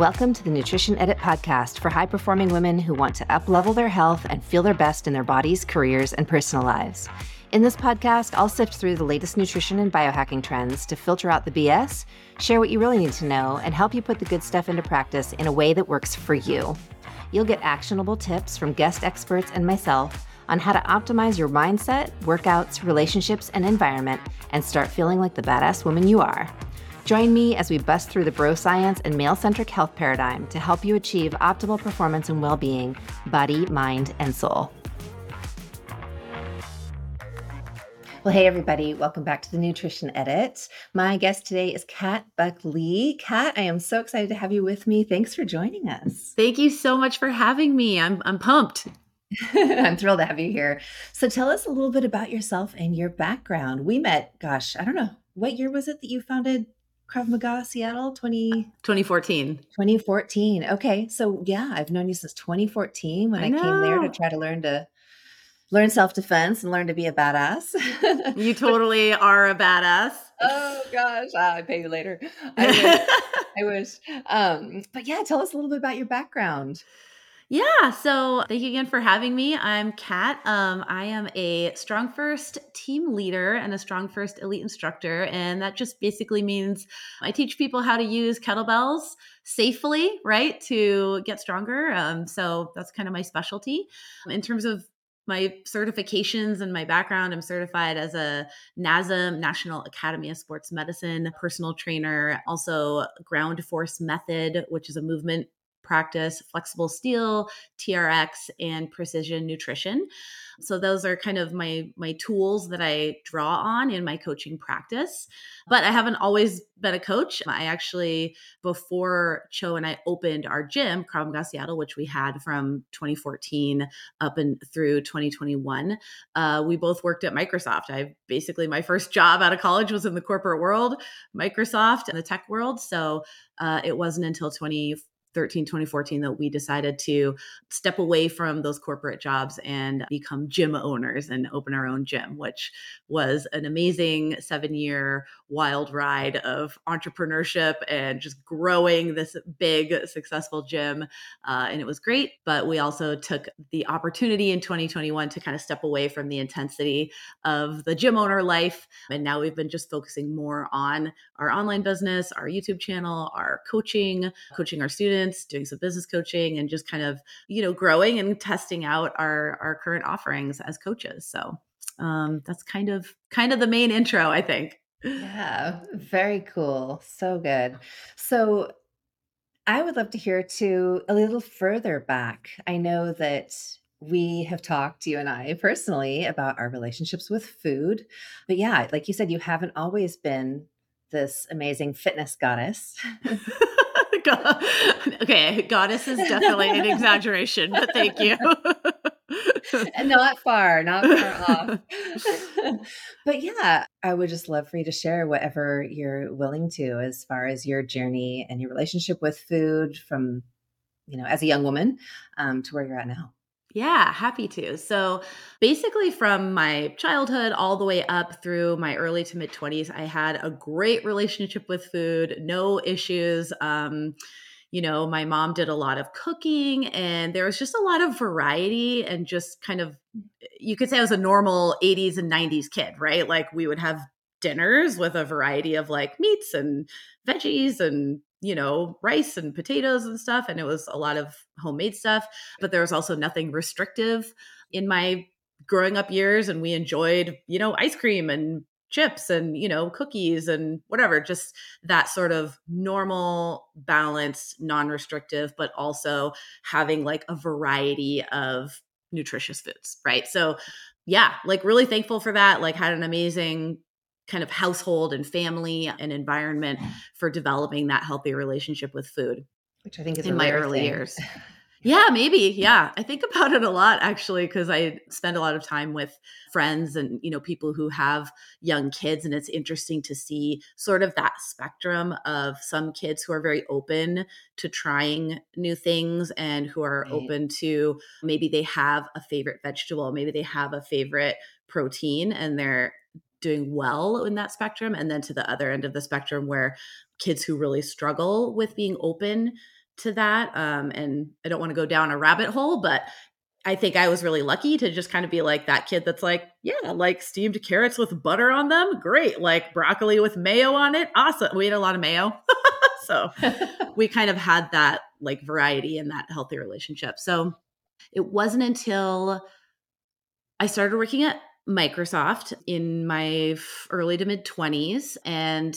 Welcome to the Nutrition Edit podcast for high performing women who want to uplevel their health and feel their best in their bodies, careers, and personal lives. In this podcast, I'll sift through the latest nutrition and biohacking trends to filter out the BS, share what you really need to know, and help you put the good stuff into practice in a way that works for you. You'll get actionable tips from guest experts and myself on how to optimize your mindset, workouts, relationships, and environment and start feeling like the badass woman you are. Join me as we bust through the bro science and male centric health paradigm to help you achieve optimal performance and well being, body, mind, and soul. Well, hey, everybody, welcome back to the Nutrition Edit. My guest today is Kat Buckley. Cat, I am so excited to have you with me. Thanks for joining us. Thank you so much for having me. I'm, I'm pumped. I'm thrilled to have you here. So, tell us a little bit about yourself and your background. We met, gosh, I don't know, what year was it that you founded Krav Maga Seattle 20 2014 2014 okay so yeah I've known you since 2014 when I, I came there to try to learn to learn self-defense and learn to be a badass. You totally are a badass. Oh gosh. Ah, I pay you later. I wish, I wish. Um, but yeah tell us a little bit about your background yeah, so thank you again for having me. I'm Cat. Um, I am a Strong First team leader and a Strong First elite instructor. And that just basically means I teach people how to use kettlebells safely, right, to get stronger. Um, so that's kind of my specialty. In terms of my certifications and my background, I'm certified as a NASM, National Academy of Sports Medicine personal trainer, also Ground Force Method, which is a movement practice, flexible steel, TRX, and precision nutrition. So those are kind of my my tools that I draw on in my coaching practice. But I haven't always been a coach. I actually before Chau and I opened our gym, Maga Seattle, which we had from 2014 up and through 2021, uh, we both worked at Microsoft. I basically my first job out of college was in the corporate world, Microsoft and the tech world. So uh, it wasn't until 20 13 2014 that we decided to step away from those corporate jobs and become gym owners and open our own gym which was an amazing seven year wild ride of entrepreneurship and just growing this big successful gym uh, and it was great but we also took the opportunity in 2021 to kind of step away from the intensity of the gym owner life and now we've been just focusing more on our online business our youtube channel our coaching coaching our students students, doing some business coaching, and just kind of you know growing and testing out our our current offerings as coaches. So um, that's kind of kind of the main intro, I think. Yeah, very cool. So good. So I would love to hear too a little further back. I know that we have talked, you and I personally, about our relationships with food. But yeah, like you said, you haven't always been this amazing fitness goddess. okay, goddess is definitely an exaggeration, but thank you. not far, not far off. but yeah, I would just love for you to share whatever you're willing to as far as your journey and your relationship with food from, you know, as a young woman um, to where you're at now. Yeah, happy to. So, basically, from my childhood all the way up through my early to mid 20s, I had a great relationship with food, no issues. Um, you know, my mom did a lot of cooking, and there was just a lot of variety and just kind of, you could say I was a normal 80s and 90s kid, right? Like, we would have dinners with a variety of like meats and veggies and you know, rice and potatoes and stuff. And it was a lot of homemade stuff, but there was also nothing restrictive in my growing up years. And we enjoyed, you know, ice cream and chips and, you know, cookies and whatever, just that sort of normal, balanced, non restrictive, but also having like a variety of nutritious foods. Right. So, yeah, like really thankful for that. Like, had an amazing kind of household and family and environment for developing that healthy relationship with food which i think is in my early thing. years yeah maybe yeah i think about it a lot actually because i spend a lot of time with friends and you know people who have young kids and it's interesting to see sort of that spectrum of some kids who are very open to trying new things and who are right. open to maybe they have a favorite vegetable maybe they have a favorite protein and they're doing well in that spectrum and then to the other end of the spectrum where kids who really struggle with being open to that. Um, and I don't want to go down a rabbit hole, but I think I was really lucky to just kind of be like that kid that's like, yeah, like steamed carrots with butter on them. Great. Like broccoli with mayo on it. Awesome. We ate a lot of mayo. so we kind of had that like variety in that healthy relationship. So it wasn't until I started working at Microsoft in my early to mid 20s and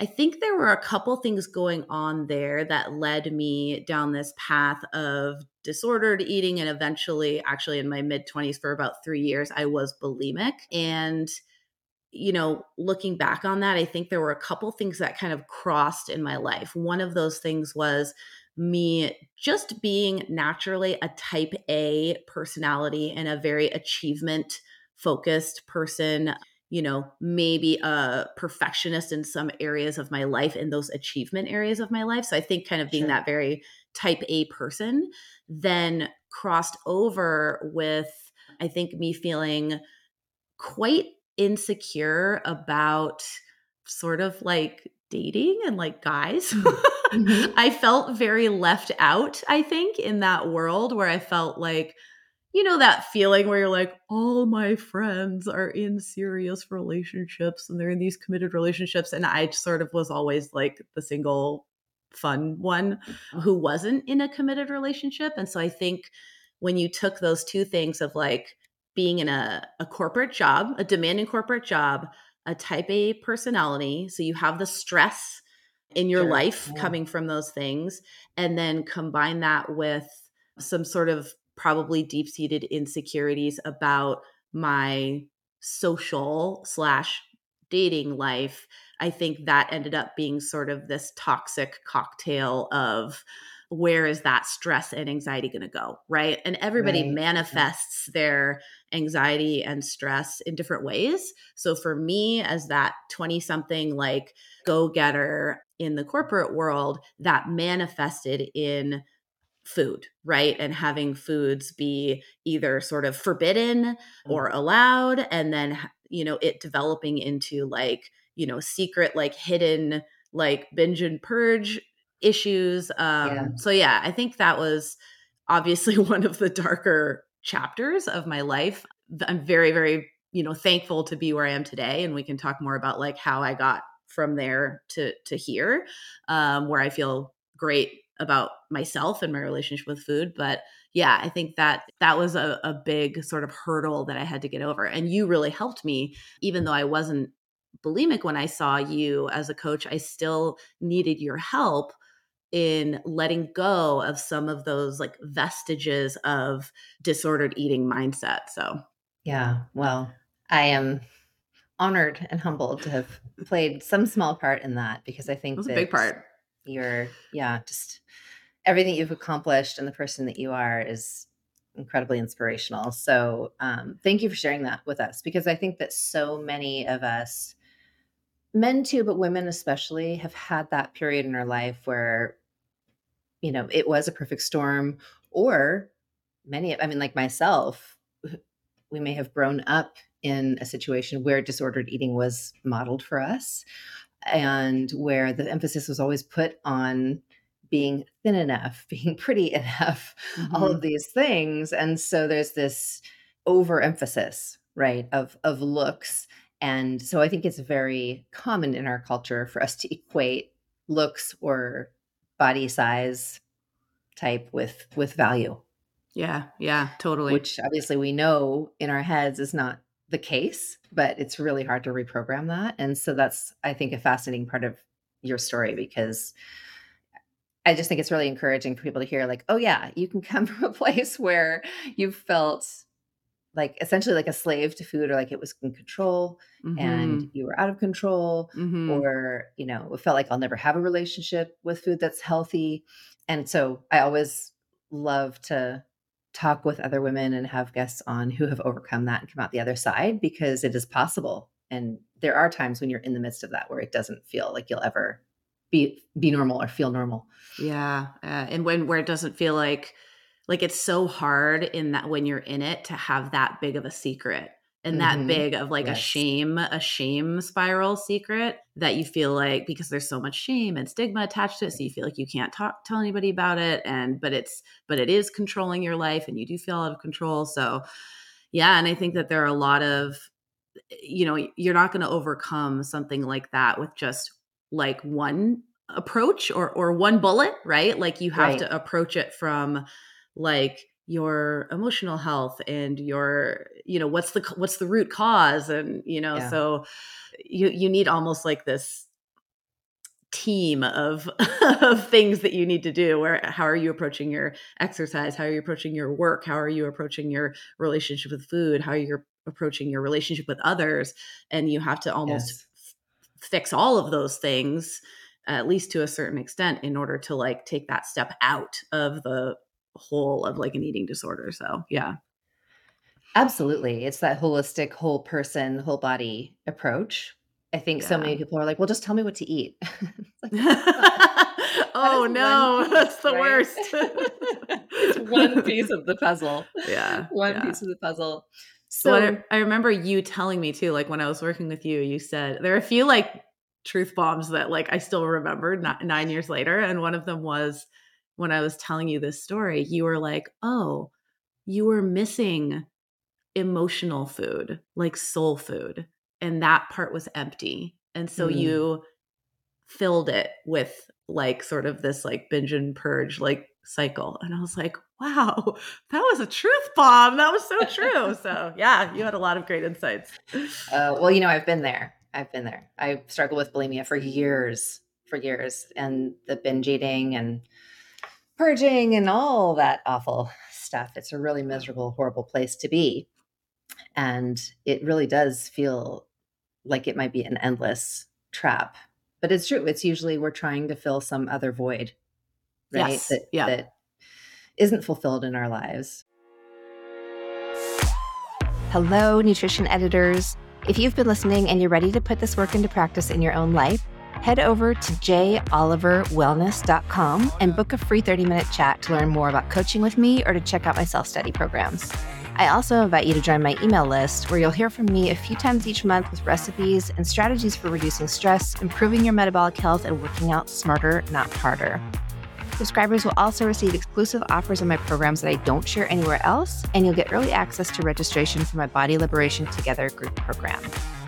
I think there were a couple things going on there that led me down this path of disordered eating. And eventually, actually, in my mid 20s, for about three years, I was bulimic. And, you know, looking back on that, I think there were a couple things that kind of crossed in my life. One of those things was me just being naturally a type A personality and a very achievement focused person you know, maybe a perfectionist in some areas of my life, in those achievement areas of my life. So I think kind of being sure. that very type A person then crossed over with, I think, me feeling quite insecure about sort of like dating and like guys. Mm-hmm. I felt very left out, I think, in that world where I felt like, you know that feeling where you're like all my friends are in serious relationships and they're in these committed relationships and i sort of was always like the single fun one uh-huh. who wasn't in a committed relationship and so i think when you took those two things of like being in a, a corporate job a demanding corporate job a type a personality so you have the stress in your sure. life yeah. coming from those things and then combine that with some sort of probably deep seated insecurities about my social slash dating life. I think that ended up being sort of this toxic cocktail of where is that stress and anxiety going to go? Right? And everybody right. manifests their anxiety and stress in different ways. So for me as that 20 something like go getter in the corporate world that manifested in food, right? And having foods be either sort of forbidden mm. or allowed, and then, you know, it developing into like, you know, secret, like hidden, like binge and purge issues. Um, yeah. So, yeah, I think that was obviously one of the darker chapters of my life. I'm very, very, you know, thankful to be where I am today. And we can talk more about like how I got from there to to here um, where i feel great about myself and my relationship with food but yeah i think that that was a, a big sort of hurdle that i had to get over and you really helped me even though i wasn't bulimic when i saw you as a coach i still needed your help in letting go of some of those like vestiges of disordered eating mindset so. Yeah well i am honored and humbled to have played some small part in that because i think it's a big part you're yeah just everything you've accomplished and the person that you are is incredibly inspirational. So um, thank you for sharing that with us because i think that so many of us men too but women especially have had that period in our life where you know it was a perfect storm or many i mean like myself we may have grown up in a situation where disordered eating was modeled for us and where the emphasis was always put on being thin enough, being pretty enough, mm-hmm. all of these things. And so there's this overemphasis, right, of of looks. And so I think it's very common in our culture for us to equate looks or body size type with with value. Yeah, yeah, totally. Which obviously we know in our heads is not the case, but it's really hard to reprogram that. And so that's, I think, a fascinating part of your story because I just think it's really encouraging for people to hear, like, oh, yeah, you can come from a place where you felt like essentially like a slave to food or like it was in control mm-hmm. and you were out of control mm-hmm. or you know it felt like i'll never have a relationship with food that's healthy and so i always love to talk with other women and have guests on who have overcome that and come out the other side because it is possible. And there are times when you're in the midst of that where it doesn't feel like you'll ever be be normal or feel normal. Yeah, uh, and when where it doesn't feel like like it's so hard in that when you're in it to have that big of a secret and that mm-hmm. big of like yes. a shame a shame spiral secret that you feel like because there's so much shame and stigma attached to it so you feel like you can't talk tell anybody about it and but it's but it is controlling your life and you do feel out of control so yeah and i think that there are a lot of you know you're not going to overcome something like that with just like one approach or or one bullet right like you have right. to approach it from like your emotional health and your you know what's the what's the root cause? And you know yeah. so you you need almost like this team of of things that you need to do. Where how are you approaching your exercise? How are you approaching your work? How are you approaching your relationship with food? How are you approaching your relationship with others? And you have to almost yes. f- fix all of those things at least to a certain extent in order to like take that step out of the whole of like an eating disorder. So, yeah. Absolutely. It's that holistic, whole person, whole body approach. I think yeah. so many people are like, well, just tell me what to eat. oh no, piece, that's the right? worst. it's one piece of the puzzle. Yeah. One yeah. piece of the puzzle. So well, I, I, remember you telling me too, like when I was working with you, you said there are a few like truth bombs that like I still remember not, nine years later. And one of them was when I was telling you this story, you were like, oh, you were missing emotional food, like soul food. And that part was empty. And so mm. you filled it with like sort of this like binge and purge like cycle. And I was like, wow, that was a truth bomb. That was so true. so yeah, you had a lot of great insights. Uh, well, you know, I've been there. I've been there. I struggled with bulimia for years, for years, and the binge eating and purging and all that awful stuff. It's a really miserable, horrible place to be. And it really does feel like it might be an endless trap. But it's true. It's usually we're trying to fill some other void, right? Yes. That, yeah. that isn't fulfilled in our lives. Hello, nutrition editors. If you've been listening and you're ready to put this work into practice in your own life, head over to joliverwellness.com and book a free 30 minute chat to learn more about coaching with me or to check out my self study programs. I also invite you to join my email list where you'll hear from me a few times each month with recipes and strategies for reducing stress, improving your metabolic health, and working out smarter, not harder. Subscribers will also receive exclusive offers on my programs that I don't share anywhere else, and you'll get early access to registration for my Body Liberation Together group program.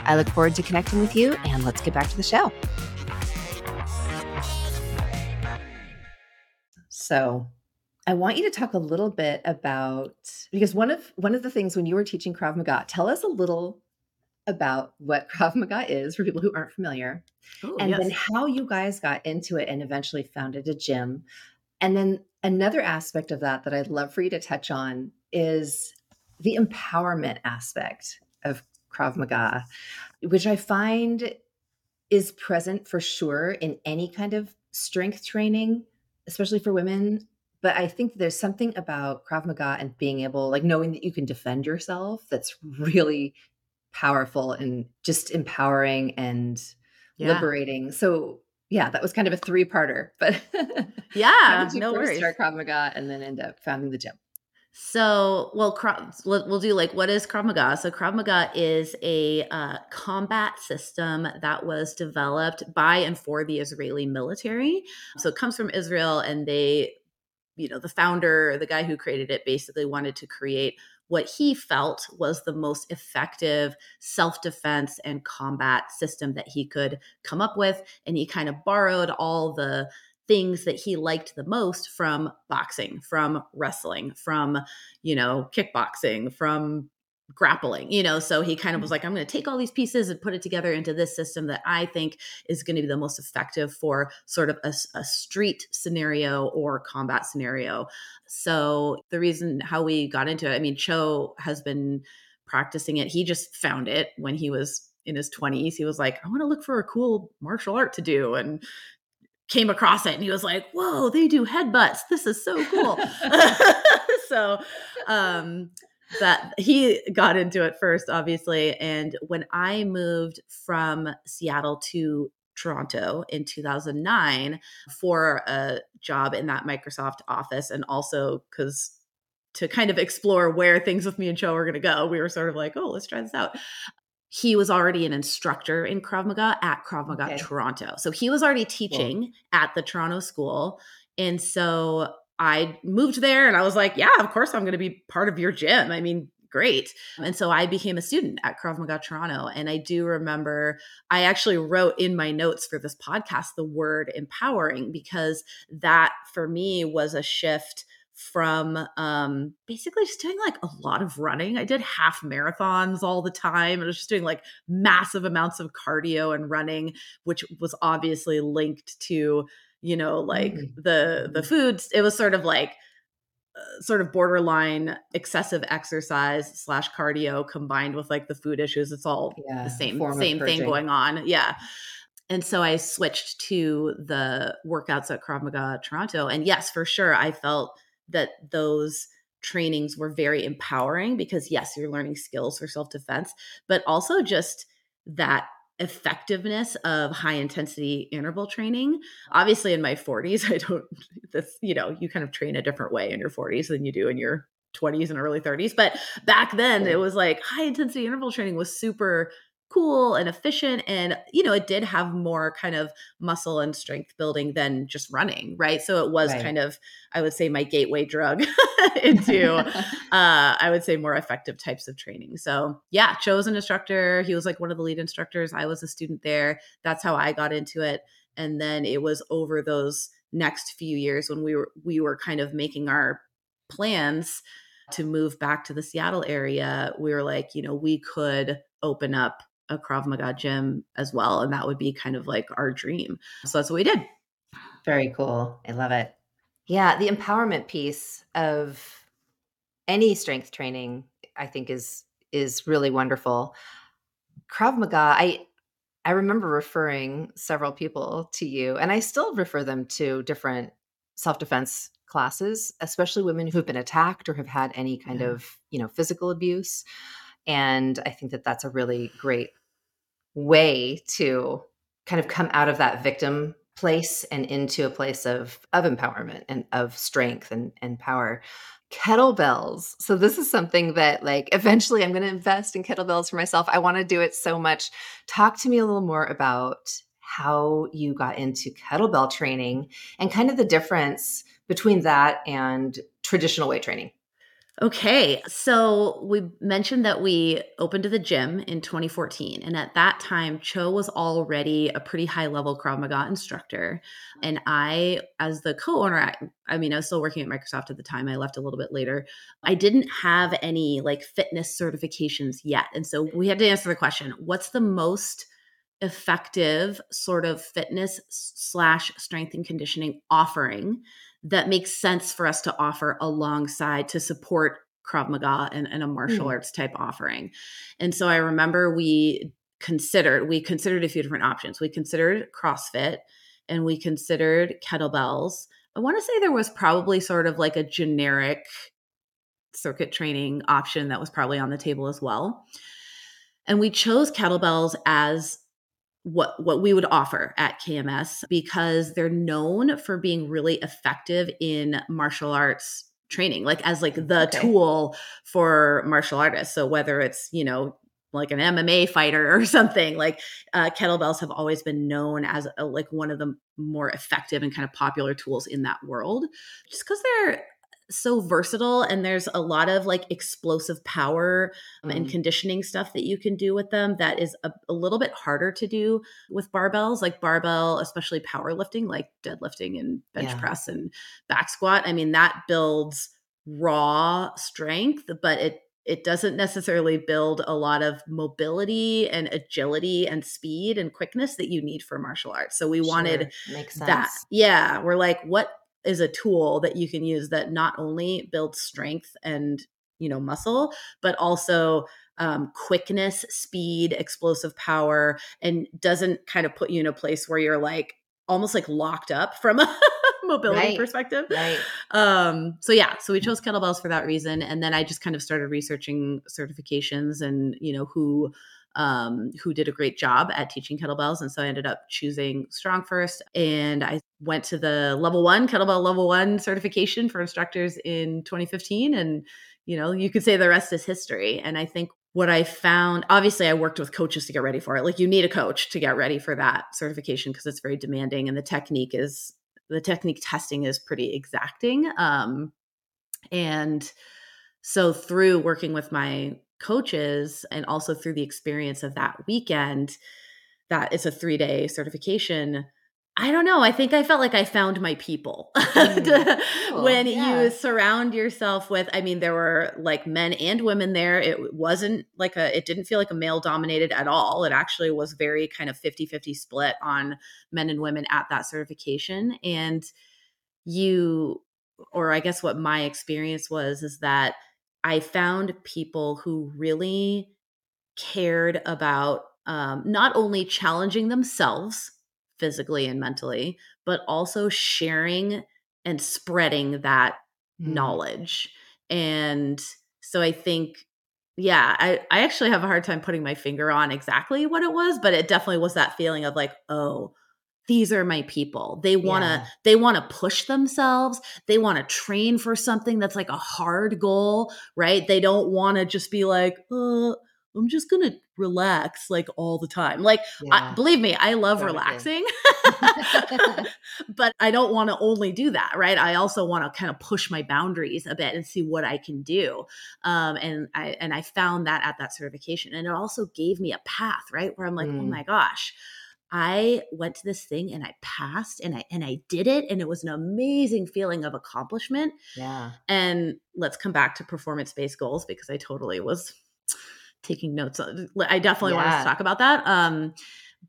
I look forward to connecting with you, and let's get back to the show. So I want you to talk a little bit about because one of one of the things when you were teaching Krav Maga, tell us a little about what Krav Maga is for people who aren't familiar, Ooh, and yes. then how you guys got into it and eventually founded a gym. And then another aspect of that that I'd love for you to touch on is the empowerment aspect of Krav Maga, which I find is present for sure in any kind of strength training especially for women. But I think there's something about Krav Maga and being able, like knowing that you can defend yourself, that's really powerful and just empowering and yeah. liberating. So yeah, that was kind of a three-parter. But yeah, no worries. Start Krav Maga and then end up founding the gym. So, well, we'll do like what is Krav Maga? So, Krav Maga is a uh, combat system that was developed by and for the Israeli military. So, it comes from Israel, and they, you know, the founder, the guy who created it, basically wanted to create what he felt was the most effective self defense and combat system that he could come up with. And he kind of borrowed all the things that he liked the most from boxing, from wrestling, from, you know, kickboxing, from grappling, you know. So he kind of was mm. like, I'm going to take all these pieces and put it together into this system that I think is going to be the most effective for sort of a, a, street scenario or combat scenario. So the reason how we got into it, I mean, Chau has been practicing it. He just found it when he was in his 20s. He was like, I want to look for a cool martial art to do. And came across it and he was like, whoa, they do headbutts. This is so cool. so um that he got into it first, obviously. And when I moved from Seattle to Toronto in 2009 for a job in that Microsoft office, and also because to kind of explore where things with me and Chau were going to go. We were sort of like, oh, let's try this out. He was already an instructor in Krav Maga at Krav Maga okay. Toronto. So he was already teaching cool. at the Toronto school. And so I moved there and I was like, yeah, of course I'm going to be part of your gym. I mean, great. And so I became a student at Krav Maga Toronto. And I do remember I actually wrote in my notes for this podcast the word empowering because that for me was a shift from um, basically just doing like a lot of running. I did half marathons all the time. I was just doing like massive amounts of cardio and running, which was obviously linked to, you know, like mm. the the mm-hmm. foods. It was sort of like uh, sort of borderline excessive exercise slash cardio combined with like the food issues. It's all yeah, the same same thing going on. Yeah. And so I switched to the workouts at Krav Maga Toronto. And yes, for sure, I felt that those trainings were very empowering because yes you're learning skills for self-defense but also just that effectiveness of high intensity interval training. Obviously in my 40s i don't this you know you kind of train a different way in your 40s than you do in your 20s and early 30s but back then it was like high intensity interval training was super cool and efficient and you know it did have more kind of muscle and strength building than just running right? So it was right. kind of i would say my gateway drug into uh i would say more effective types of training. So yeah Chau's an instructor. He was like one of the lead instructors. I was a student there. That's how i got into it. And then it was over those next few years when we were we were kind of making our plans to move back to the Seattle area, we were like, you know, we could open up a Krav Maga gym as well. And that would be kind of like our dream. So that's what we did. Very cool. I love it. Yeah. The empowerment piece of any strength training, I think is is really wonderful. Krav Maga, I I remember referring several people to you, and I still refer them to different self-defense classes, especially women who've been attacked or have had any kind yeah. of, you know, physical abuse. And I think that that's a really great way to kind of come out of that victim place and into a place of of empowerment and of strength and and power. Kettlebells. So this is something that like eventually i'm going to invest in kettlebells for myself. I want to do it so much. Talk to me a little more about how you got into kettlebell training and kind of the difference between that and traditional weight training Okay, so we mentioned that we opened the gym in 2014, and at that time, Chau was already a pretty high level Krav Maga instructor, and I, as the co-owner, I, I mean, I was still working at Microsoft at the time. I left a little bit later. I didn't have any like fitness certifications yet, and so we had to answer the question: What's the most effective sort of fitness slash strength and conditioning offering that makes sense for us to offer alongside to support Krav Maga and, and a martial mm. arts type offering. And so I remember we considered we considered a few different options. We considered CrossFit and we considered kettlebells. I want to say there was probably sort of like a generic circuit training option that was probably on the table as well. And we chose kettlebells as what what we would offer at KMS because they're known for being really effective in martial arts training like as like the okay. tool for martial artists so whether it's you know like an MMA fighter or something like uh, kettlebells have always been known as a, like one of the more effective and kind of popular tools in that world just because they're so versatile and there's a lot of like explosive power mm. and conditioning stuff that you can do with them that is a, a, little bit harder to do with barbells like barbell especially powerlifting like deadlifting and bench yeah. press and back squat i mean that builds raw strength but it it doesn't necessarily build a lot of mobility and agility and speed and quickness that you need for martial arts. So we wanted that. Yeah, we're like, what is a tool that you can use that not only builds strength and you know muscle but also um, quickness speed explosive power and doesn't kind of put you in a place where you're like almost like locked up from a mobility right. perspective right um so yeah so we chose kettlebells for that reason and then i just kind of started researching certifications and you know who um, who did a great job at teaching kettlebells. And so I ended up choosing Strong First. And I went to the level one, kettlebell level one certification for instructors in 2015. And, you know, you could say the rest is history. And I think what I found, obviously, I worked with coaches to get ready for it. Like, you need a coach to get ready for that certification because it's very demanding and the technique is the technique testing is pretty exacting. Um, and so, through working with my coaches and also through the experience of that weekend, that it's a three day certification. I don't know. I think I felt like I found my people mm. cool. when yeah. you surround yourself with. I mean, there were like men and women there. It wasn't like a, it didn't feel like a male dominated at all. It actually was very kind of 50 50 split on men and women at that certification. And you, or I guess what my experience was, is that I found people who really cared about um, not only challenging themselves physically and mentally, but also sharing and spreading that mm. knowledge. And so I think, yeah, I, I actually have a hard time putting my finger on exactly what it was, but it definitely was that feeling of like, oh, these are my people. They want to yeah. they want to push themselves. They want to train for something that's like a hard goal, right? They don't want to just be like, uh, I'm just going to relax like all the time. Like yeah. I, believe me, I love relaxing. but I don't want to only do that, right? I also want to kind of push my boundaries a bit and see what I can do. Um, and I and I found that at that certification and it also gave me a path, right? Where I'm like, oh mm. "Oh my gosh, I went to this thing and I passed and I and I did it and it was an amazing feeling of accomplishment. Yeah. And let's come back to performance based goals because I totally was taking notes. I definitely yeah. want to talk about that. Um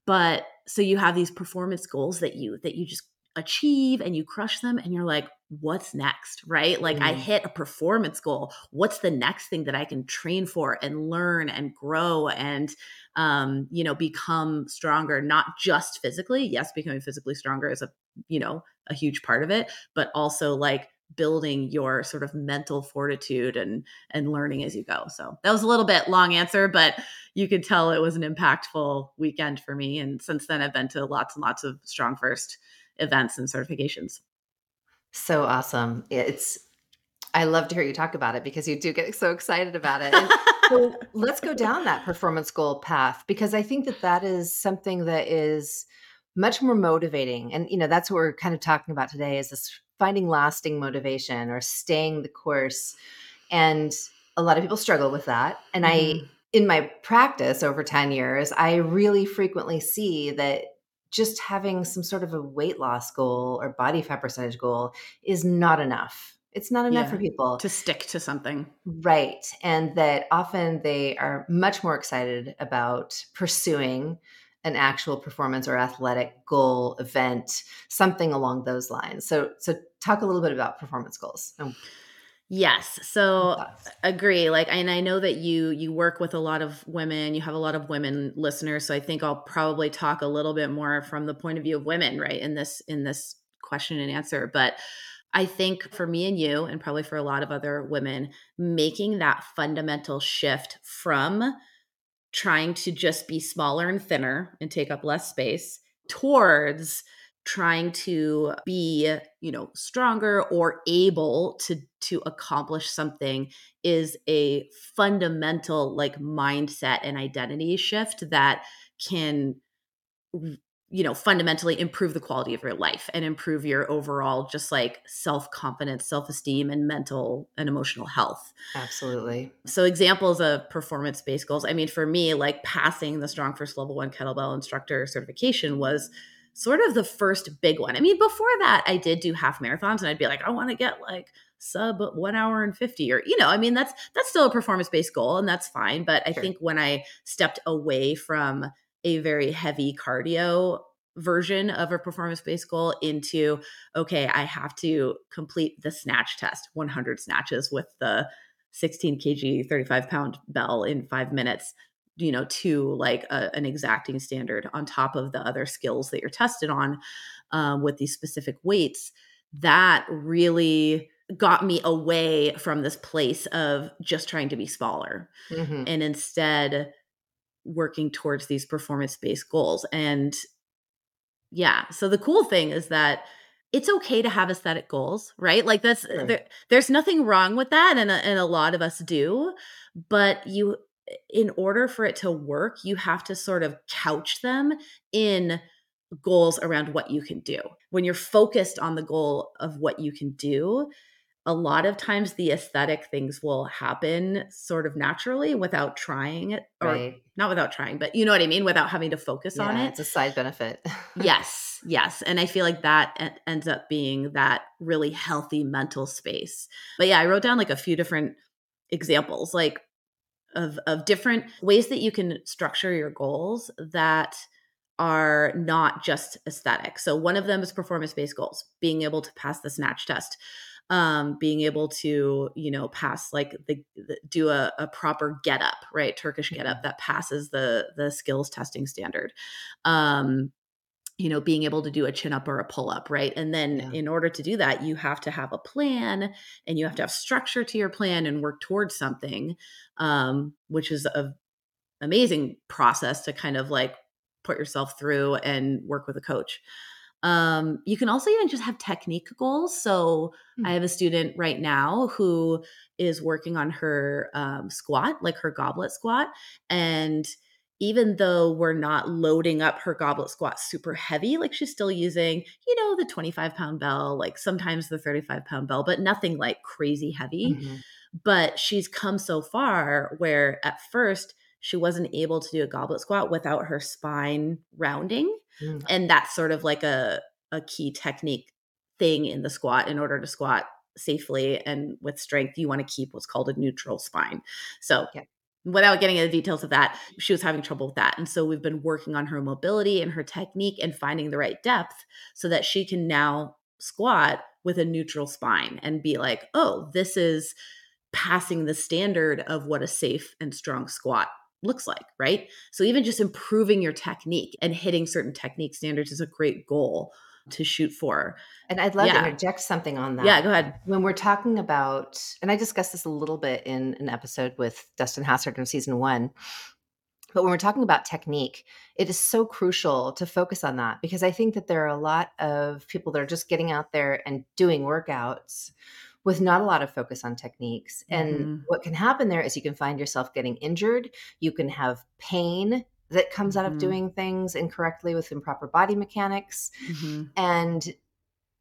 but so you have these performance goals that you that you just achieve and you crush them and you're like what's next right like mm. i hit a performance goal what's the next thing that i can train for and learn and grow and um you know become stronger not just physically yes becoming physically stronger is a you know a huge part of it but also like building your sort of mental fortitude and and learning as you go so that was a little bit long answer but you could tell it was an impactful weekend for me and since then i've been to lots and lots of strong first events and certifications. So awesome. It's I love to hear you talk about it because you do get so excited about it. so let's go down that performance goal path because I think that that is something that is much more motivating. And you know, that's what we're kind of talking about today is this finding lasting motivation or staying the course. And a lot of people struggle with that. And mm-hmm. I in my practice over 10 years, I really frequently see that just having some sort of a weight loss goal or body fat percentage goal is not enough. It's not enough yeah, for people to stick to something. Right. And that often they are much more excited about pursuing an actual performance or athletic goal event, something along those lines. So so talk a little bit about performance goals. Oh. Yes. So agree. Like and I know that you you work with a lot of women, you have a lot of women listeners, so I think I'll probably talk a little bit more from the point of view of women, right? In this in this question and answer, but I think for me and you and probably for a lot of other women, making that fundamental shift from trying to just be smaller and thinner and take up less space towards trying to be you know stronger or able to to accomplish something is a fundamental like mindset and identity shift that can you know fundamentally improve the quality of your life and improve your overall just like self-confidence self-esteem and mental and emotional health absolutely so examples of performance-based goals i mean for me like passing the strong first level one kettlebell instructor certification was sort of the first big one. I mean, before that, I did do half marathons and I'd be like, I want to get like sub one hour and 50 or, you know, I mean, that's, that's still a performance based goal and that's fine. But I sure. think when I stepped away from a very heavy cardio version of a performance based goal into, okay, I have to complete the snatch test, 100 snatches with the 16 kg, 35 pound bell in five minutes you know to like a, an exacting standard on top of the other skills that you're tested on um, with these specific weights that really got me away from this place of just trying to be smaller mm-hmm. and instead working towards these performance based goals. And yeah, so the cool thing is that it's okay to have aesthetic goals, right? Like that's right. there, there's nothing wrong with that and a, and a lot of us do, but you in order for it to work, you have to sort of couch them in goals around what you can do. When you're focused on the goal of what you can do, a lot of times the aesthetic things will happen sort of naturally without trying it or right. not without trying but you know what i mean? Without having to focus yeah, on it. it's a side benefit. Yes yes and i feel like that ends up being that really healthy mental space. But yeah i wrote down like a few different examples like of of different ways that you can structure your goals that are not just aesthetic. So one of them is performance based goals being able to pass the snatch test um, being able to you know pass like the, the do a, a, proper get up right turkish get up mm-hmm. that passes the the skills testing standard um, you know being able to do a chin up or a pull up right and then yeah. in order to do that you have to have a plan and you have to have structure to your plan and work towards something um, which is a amazing process to kind of like put yourself through and work with a coach um, you can also even just have technique goals. So mm-hmm. I have a student right now who is working on her um, squat, like her goblet squat. And even though we're not loading up her goblet squat super heavy, like she's still using, you know, the 25 pound bell, like sometimes the 35 pound bell, but nothing like crazy heavy. Mm-hmm. But she's come so far where at first she wasn't able to do a goblet squat without her spine rounding. Mm. And that's sort of like a, a key technique thing in the squat in order to squat safely and with strength you want to keep what's called a neutral spine so yeah. without getting into the details of that she was having trouble with that and so we've been working on her mobility and her technique and finding the right depth so that she can now squat with a neutral spine and be like oh this is passing the standard of what a safe and strong squat looks like, right? So even just improving your technique and hitting certain technique standards is a great goal to shoot for. And I'd love yeah. to interject something on that. Yeah, go ahead. When we're talking about, and I discussed this a little bit in an episode with Dustin Hassard in season one, but when we're talking about technique, it is so crucial to focus on that because I think that there are a lot of people that are just getting out there and doing workouts with not a lot of focus on techniques. And mm-hmm. what can happen there is you can find yourself getting injured, you can have pain that comes out of mm-hmm. doing things incorrectly with improper body mechanics. Mm-hmm. And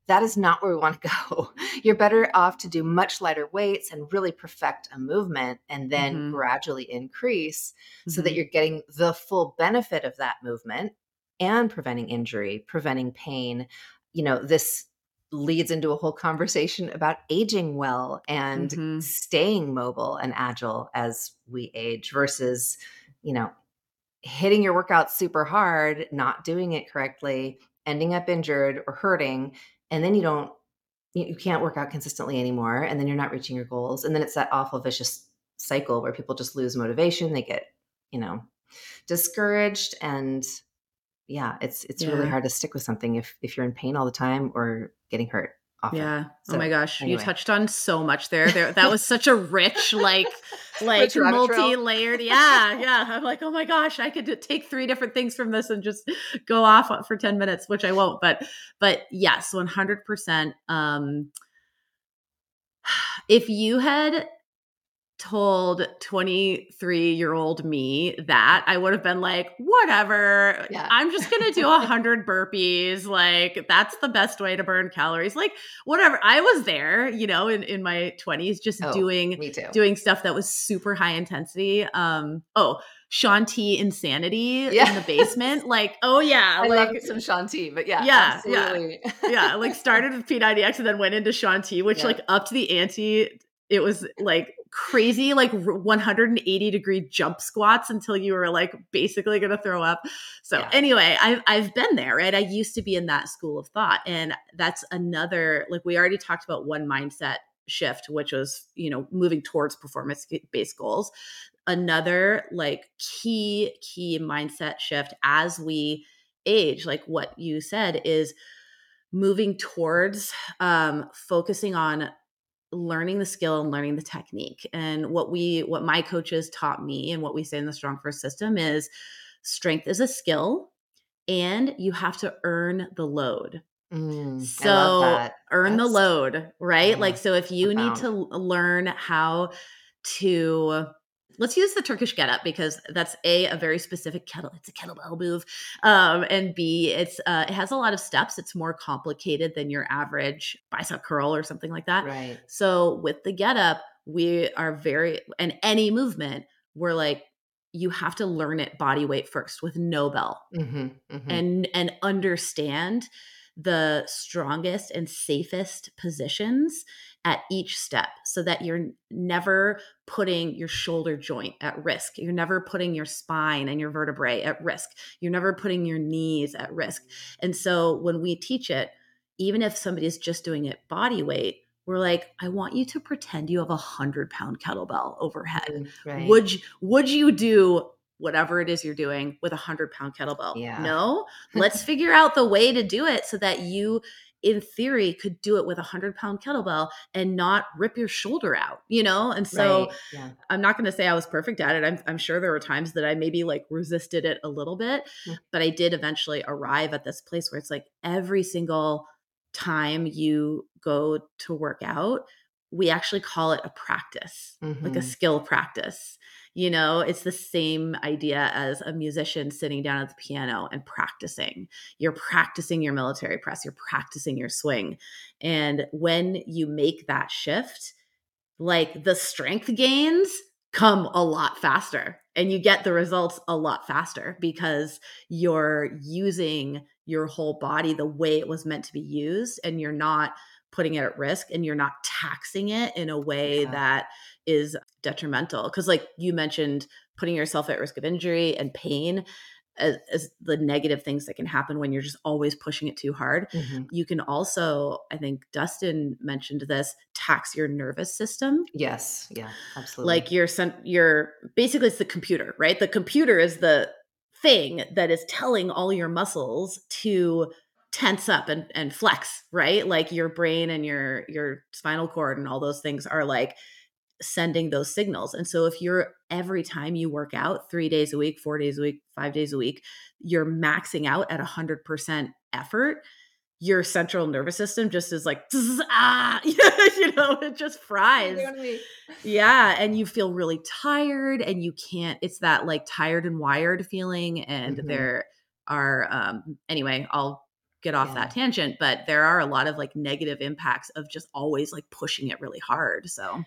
that is not where we want to go. You're better off to do much lighter weights and really perfect a movement and then mm-hmm. gradually increase so that mm-hmm. you're getting the full benefit of that movement and preventing injury, preventing pain. You know, this leads into a whole conversation about aging well and mm-hmm. staying mobile and agile as we age versus, you know, hitting your workout super hard, not doing it correctly, ending up injured or hurting, and then you don't you can't work out consistently anymore and then you're not reaching your goals and then it's that awful vicious cycle where people just lose motivation, they get, you know, discouraged and yeah, it's it's yeah. really hard to stick with something if if you're in pain all the time or getting hurt. Often. Yeah. So, oh my gosh, anyway. you touched on so much there. There, that was such a rich, like, like multi-layered. Yeah, yeah. I'm like, oh my gosh, I could take three different things from this and just go off for ten minutes, which I won't. But, but yes, 100. percent Um, if you had told 23 year old me that i would have been like whatever yeah. i'm just gonna do a 100 burpees like that's the best way to burn calories like whatever i was there you know in, in my 20s just oh, doing doing stuff that was super high intensity um oh Shaun T insanity yeah. in the basement. Like, oh yeah, I like love some Shaun T, but yeah, yeah, absolutely. yeah, yeah. Like started with P90X and then went into Shaun T, which yeah. like upped the ante. It was like crazy like 180 degree jump squats until you were like basically going to throw up. So yeah. anyway, I've I've been there, right? I used to be in that school of thought and that's another like we already talked about one mindset shift which was, you know, moving towards performance based goals. Another like key key mindset shift as we age, like what you said is moving towards um focusing on learning the skill and learning the technique. And what we what my coaches taught me and what we say in the Strong First system is strength is a skill and you have to earn the load. Mm, so earn That's, the load, right? Yeah, like so if you profound. need to learn how to let's use the Turkish get up because that's a a very specific kettle. It's a kettlebell move, um, and b it's uh, it has a lot of steps. It's more complicated than your average bicep curl or something like that. Right. So with the get up, we are very and any movement, we're like you have to learn it body weight first with no bell mm-hmm, mm-hmm. and and understand the strongest and safest positions at each step so that you're never putting your shoulder joint at risk. You're never putting your spine and your vertebrae at risk. You're never putting your knees at risk. And so when we teach it, even if somebody is just doing it body weight, we're like, I want you to pretend you have a hundred pound kettlebell overhead. Mm, right. Would you, would you do whatever it is you're doing with a hundred pound kettlebell? Yeah. No, let's figure out the way to do it so that you in theory could do it with a hundred pound kettlebell and not rip your shoulder out you know and so right. yeah. i'm not going to say i was perfect at it I'm, I'm, sure there were times that i maybe like resisted it a little bit yeah. but i did eventually arrive at this place where it's like every single time you go to work out we actually call it a practice mm-hmm. like a mm-hmm. skill practice you know, it's the same idea as a musician sitting down at the piano and practicing. You're practicing your military press, you're practicing your swing. And when you make that shift, like the strength gains come a lot faster and you get the results a lot faster because you're using your whole body the way it was meant to be used and you're not putting it at risk and you're not taxing it in a way yeah. that is detrimental because like you mentioned putting yourself at risk of injury and pain as, as, the negative things that can happen when you're just always pushing it too hard. Mm-hmm. You can also, I think Dustin mentioned this, tax your nervous system. Yes, yeah, absolutely. Like your your basically it's the computer, right? The computer is the thing that is telling all your muscles to tense up and, and flex, right? Like your brain and your your spinal cord and all those things are like sending those signals. And so if you're every time you work out 3 days a week, 4 days a week, 5 days a week, you're maxing out at 100% effort, your central nervous system just is like ah you know it just fries yeah and you feel really tired and you can't it's that like tired and wired feeling and mm-hmm. there are um anyway i'll get off yeah. that tangent but there are a lot of like negative impacts of just always like pushing it really hard so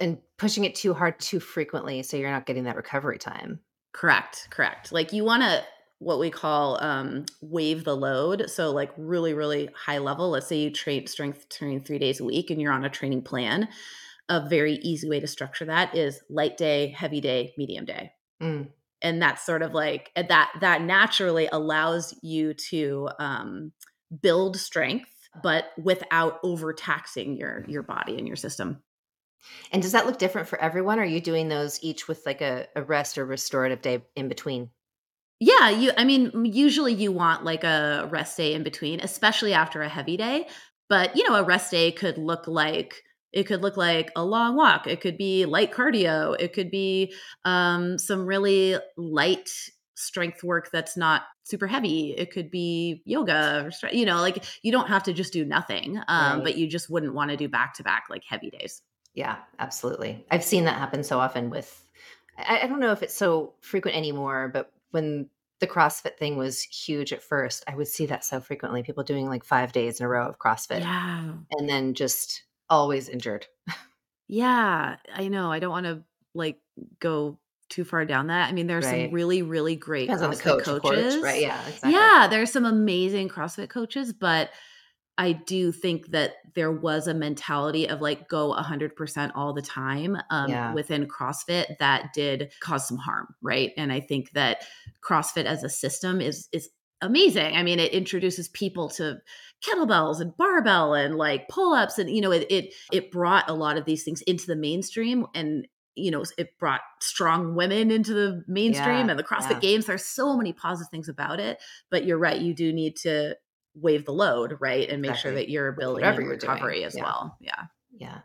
and pushing it too hard too frequently so you're not getting that recovery time. Correct correct. Like you want to what we call um, wave the load so like really really high level let's say you train strength training three days a week and you're on a training plan a very easy way to structure that is light day heavy day medium day. Mm. And that's sort of like that that naturally allows you to um, build strength but without overtaxing your your body and your system and does that look different for everyone are you doing those each with like a, a rest or restorative day in between yeah you i mean usually you want like a rest day in between especially after a heavy day but you know a rest day could look like it could look like a long walk. It could be light cardio. It could be um, some really light strength work that's not super heavy. It could be yoga, or, you know, like you don't have to just do nothing, um, right. but you just wouldn't want to do back to back like heavy days. Yeah, absolutely. I've seen that happen so often with, I, I don't know if it's so frequent anymore, but when the CrossFit thing was huge at first, I would see that so frequently. People doing like five days in a row of CrossFit. Yeah. And then just always injured. yeah, I know. I don't want to like go too far down that. I mean, there's right. some really, really great Depends CrossFit coach, coaches. Right. Yeah. Exactly. Yeah. There's some amazing CrossFit coaches, but I do think that there was a mentality of like go 100% all the time um, yeah. within CrossFit that did cause some harm, right? And I think that CrossFit as a system is is amazing. I mean, it introduces people to kettlebells and barbell and like pull-ups and you know it it it brought a lot of these things into the mainstream and you know it brought strong women into the mainstream yeah, and the CrossFit yeah. games there's so many positive things about it but you're right you do need to wave the load right and make exactly. sure that you're building Whatever recovery as yeah. well yeah yeah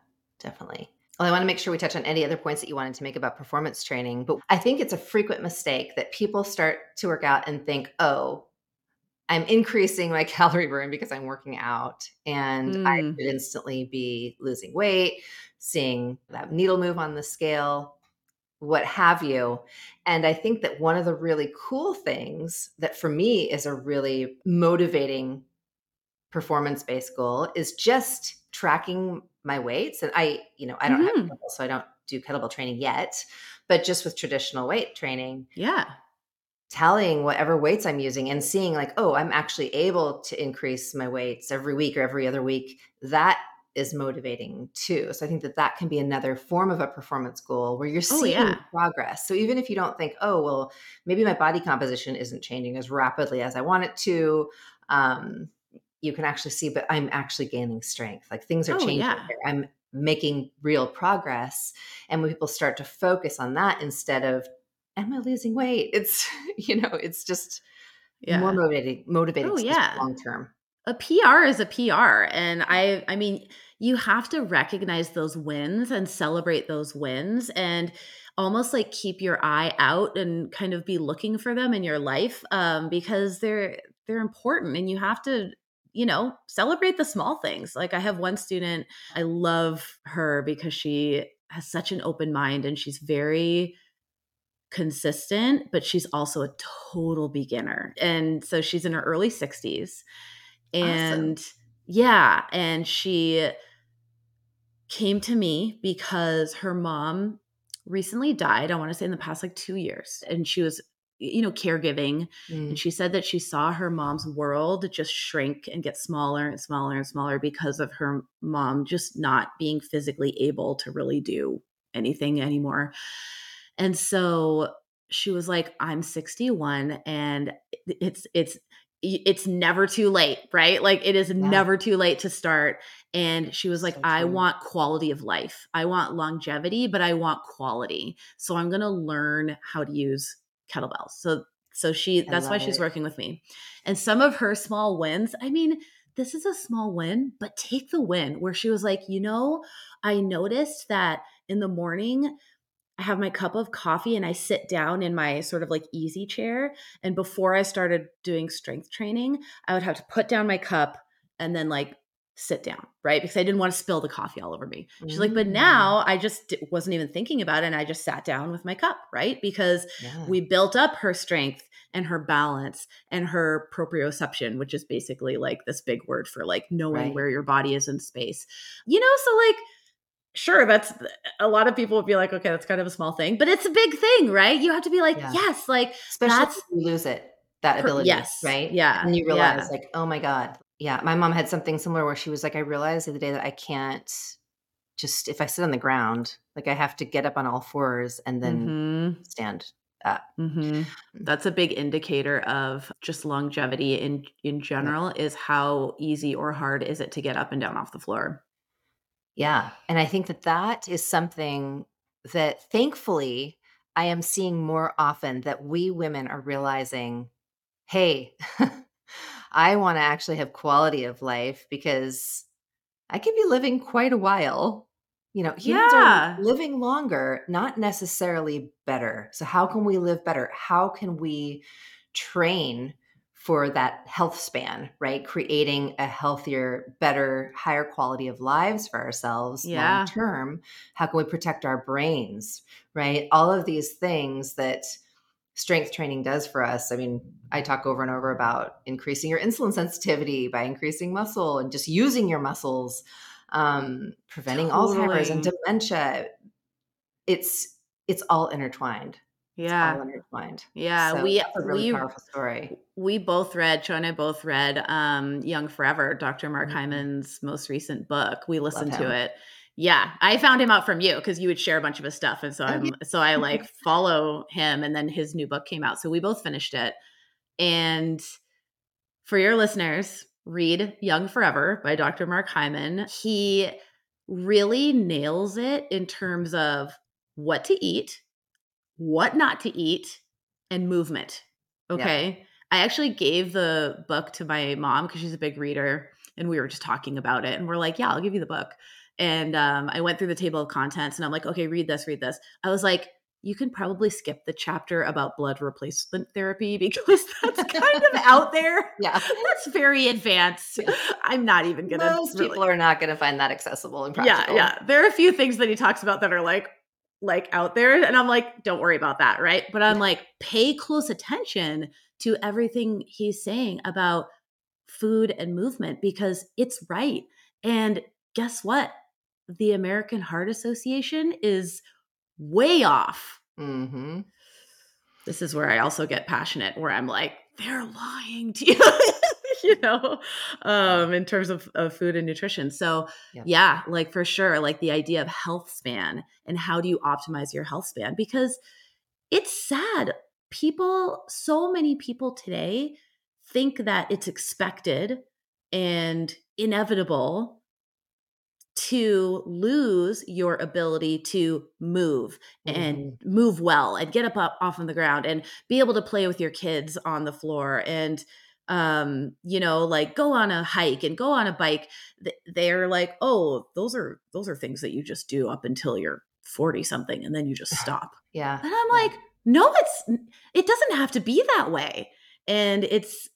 definitely. Well, I want to make sure we touch on any other points that you wanted to make about performance training, but I think it's a frequent mistake that people start to work out and think, oh, I'm increasing my calorie burn because I'm working out and mm. I could instantly be losing weight, seeing that needle move on the scale, what have you. And I think that one of the really cool things that for me is a really motivating performance based goal is just tracking my weights. And I, you know, I don't mm-hmm. have kettlebell, so I don't do kettlebell training yet, but just with traditional weight training. Yeah. Telling whatever weights I'm using and seeing like, oh, I'm actually able to increase my weights every week or every other week. That is motivating too. So I think that that can be another form of a performance goal where you're oh, seeing oh, yeah. progress. So even if you don't think, oh, well, maybe my body composition isn't changing as rapidly as I want it to, um, you can actually see, but I'm actually gaining strength. Like things are oh, changing. Yeah. I'm making real progress. And when people start to focus on that instead of, am I losing weight? It's, you know, it's just yeah. more motivating, motivating oh, yeah. long term. A PR is a PR. And I, I mean, you have to recognize those wins and celebrate those wins and almost like keep your eye out and kind of be looking for them in your life um, because they're they're important and you have to you know, celebrate the small things. Like I have one student, I love her because she has such an open mind and she's very consistent, but she's also a total beginner. And so she's in her early 60s. And awesome. yeah, and she came to me because her mom recently died, I want to say in the past like 2 years. And she was you know caregiving mm. and she said that she saw her mom's world just shrink and get smaller and smaller and smaller because of her mom just not being physically able to really do anything anymore and so she was like i'm 61 and it's it's it's never too late right like it is yeah. never too late to start and she was like so i want quality of life i want longevity but i want quality so i'm going to learn how to use kettlebells. So so she that's why she's it. working with me. And some of her small wins, I mean, this is a small win, but take the win where she was like, "You know, I noticed that in the morning I have my cup of coffee and I sit down in my sort of like easy chair. And before I started doing strength training, I would have to put down my cup and then like sit down, right? Because I didn't want to spill the coffee all over me. She's like, but mm. now I just wasn't even thinking about it. And I just sat down with my cup, right? Because yeah. we built up her strength and her balance and her proprioception, which is basically like this big word for like knowing right. where your body is in space. You know, so like, sure, that's a lot of people would be like, okay, that's kind of a small thing, but it's a big thing, right? You have to be like, yeah. yes, like, especially that's, if you lose it that ability. Yes. Right. Yeah. And you realize, yeah. like, oh my God, yeah, my mom had something similar where she was like, I realized the other day that I can't just if I sit on the ground, like I have to get up on all fours and then mm-hmm. stand up. Mm-hmm. Mm. That's a big indicator of just longevity in in general. Yeah. Is how easy or hard is it to get up and down off the floor? Yeah, and I think that that is something that thankfully I am seeing more often that we women are realizing, hey. I want to actually have quality of life because I could be living quite a while. You know, humans yeah. are living longer, not necessarily better. So, how can we live better? How can we train for that health span, right? Creating a healthier, better, higher quality of lives for ourselves yeah. long term. How can we protect our brains, right? All of these things that strength training does for us. I mean, I talk over and over about increasing your insulin sensitivity by increasing muscle and just using your muscles, um, preventing totally. Alzheimer's and dementia. It's it's all intertwined. Yeah, intertwined. Yeah, so we really we powerful story. We both read. Chau and I both read um, "Young Forever," Dr. Mark mm-hmm. Hyman's most recent book. We listened to it yeah, I found him out from you because you would share a bunch of his stuff, and so I'm so I like follow him, and then his new book came out, so we both finished it. And for your listeners, read "Young Forever" by Dr. Mark Hyman. He really nails it in terms of what to eat, what not to eat, and movement. Okay. Yeah. I actually gave the book to my mom because she's a big reader and we were just talking about it and we're like, yeah, I'll give you the book. And um, I went through the table of contents and I'm like, okay, read this, read this. I was like, you can probably skip the chapter about blood replacement therapy because that's kind of out there. Yeah. That's very advanced. Yeah. I'm not even going to. Most really... people are not going to find that accessible and practical. Yeah. Yeah. There are a few things that he talks about that are like, like out there. And I'm like, don't worry about that. Right. But I'm like, pay close attention to everything he's saying about food and movement because it's right. And guess what? The American Heart Association is way off. Mm-hmm. This is where I also get passionate, where I'm like, they're lying to you. you know, um, in terms of, of food and nutrition. So, yeah. yeah, like for sure, like the idea of health span and how do you optimize your health span? Because it's sad. People, so many people today think that it's expected and inevitable to lose your ability to move and mm-hmm. move well and get up, up off on the ground and be able to play with your kids on the floor and um you know like go on a hike and go on a bike they're like oh those are those are things that you just do up until you're 40 something and then you just stop yeah and i'm like no it's it doesn't have to be that way and it's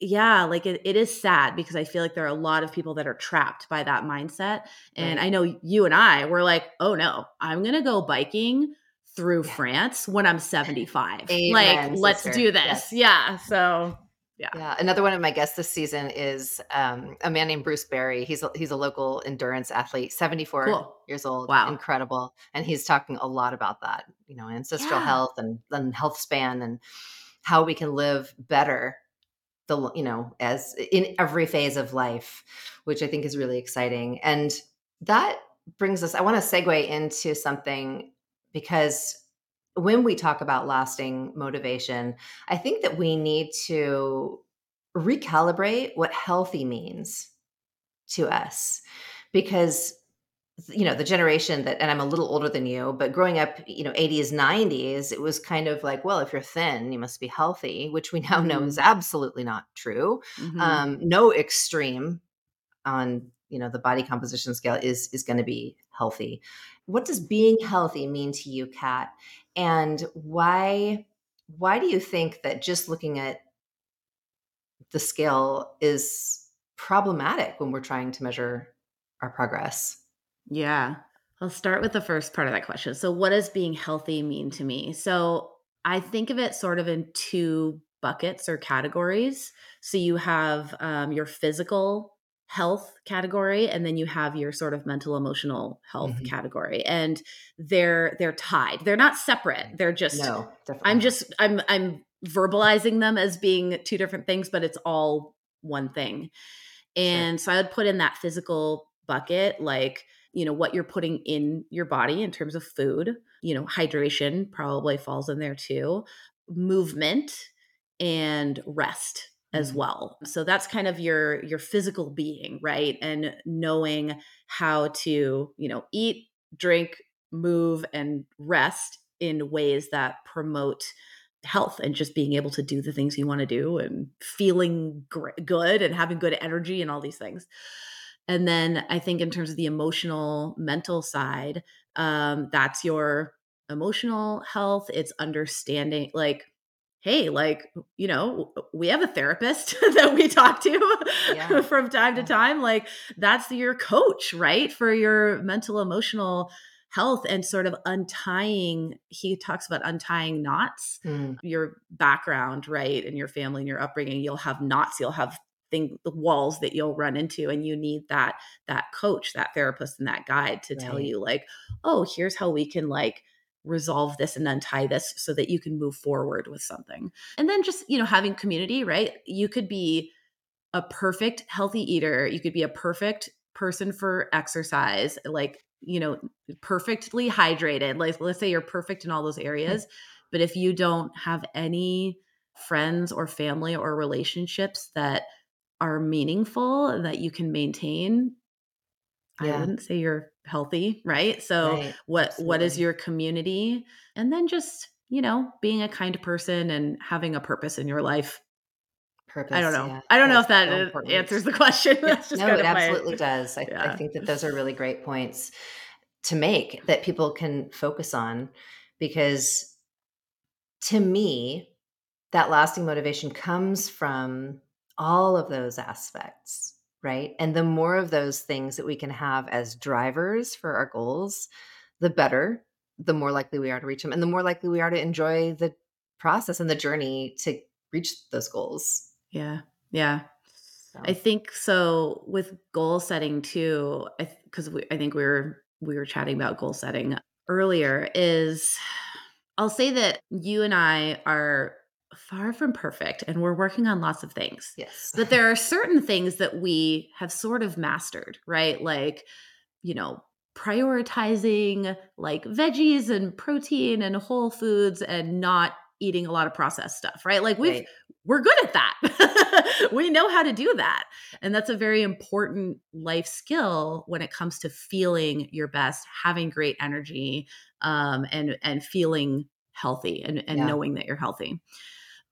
yeah like it, it is sad because i feel like there are a lot of people that are trapped by that mindset and right. i know you and i were like oh no i'm gonna go biking through yeah. france when i'm 75 Amen, like sister. let's do this yes. yeah so yeah. Yeah. Another one of my guests this season is um, a man named Bruce Berry. He's a, he's a local endurance athlete, 74 cool. years old. Wow. Incredible. And he's talking a lot about that, you know, ancestral yeah. health and, and health span and how we can live better the you know as in every phase of life which i think is really exciting and that brings us i want to segue into something because when we talk about lasting motivation i think that we need to recalibrate what healthy means to us because you know the generation that and i'm a little older than you but growing up you know 80s 90s it was kind of like well if you're thin you must be healthy which we now mm-hmm. know is mm-hmm. absolutely not true mm-hmm. um, no extreme on you know the body composition scale is is going to be healthy what does being healthy mean to you Cat and why why do you think that just looking at the scale is problematic when we're trying to measure our progress yeah. I'll start with the first part of that question. So, what does being healthy mean to me? So, I think of it sort of in two buckets or categories. So, you have um, your physical health category and then you have your sort of mental emotional health mm-hmm. category and they're they're tied. They're not separate. They're just no i'm just i'm i'm verbalizing them as being two different things but it's all one thing. And sure. so i would put in that physical bucket like you know what you're putting in your body in terms of food. You know hydration probably falls in there too. Movement and rest as mm-hmm. well so that's kind of your your physical being right and knowing how to you know eat drink move and rest in ways that promote health and just being able to do the things you want to do and feeling gr- good and having good energy and all these things and then I think in terms of the emotional, mental side, um, that's your emotional health. It's understanding, like, hey, like, you know, we have a therapist that we talk to yeah. from time to time. Like, that's your coach, right? For your mental, emotional health and sort of untying he talks about untying knots mm. your background right and your family and your upbringing you'll have knots you'll have thing the walls that you'll run into and you need that that coach that therapist and that guide to right. tell you like oh here's how we can like resolve this and untie this so that you can move forward with something. And then just you know having community right? You could be a perfect healthy eater. You could be a perfect person for exercise like you know perfectly hydrated. Like let's say you're perfect in all those mm. areas but if you don't have any friends or family or relationships that are meaningful that you can maintain yeah. i wouldn't say you're healthy right so right. what Absolutely. what is your community and then just you know being a kind person and having a purpose in your life Purpose, I don't know. Yeah. I don't know if that so uh, answers the question. no, it absolutely my, does. I, yeah. I think that those are really great points to make that people can focus on because to me, that lasting motivation comes from all of those aspects, right? And the more of those things that we can have as drivers for our goals, the better, the more likely we are to reach them, and the more likely we are to enjoy the process and the journey to reach those goals. Yeah. Yeah. So. I think so with goal setting too, because I, I think we were we were chatting about goal setting earlier is I'll say that you and I are far from perfect and we're working on lots of things. Yes. But there are certain things that we have sort of mastered, right? Like, you know, prioritizing like veggies and protein and whole foods and not eating a lot of processed stuff, right? Like we've right. we're good at that. we know how to do that. And that's a very important life skill when it comes to feeling your best, having great energy, um, and and feeling healthy and, and yeah. knowing that you're healthy.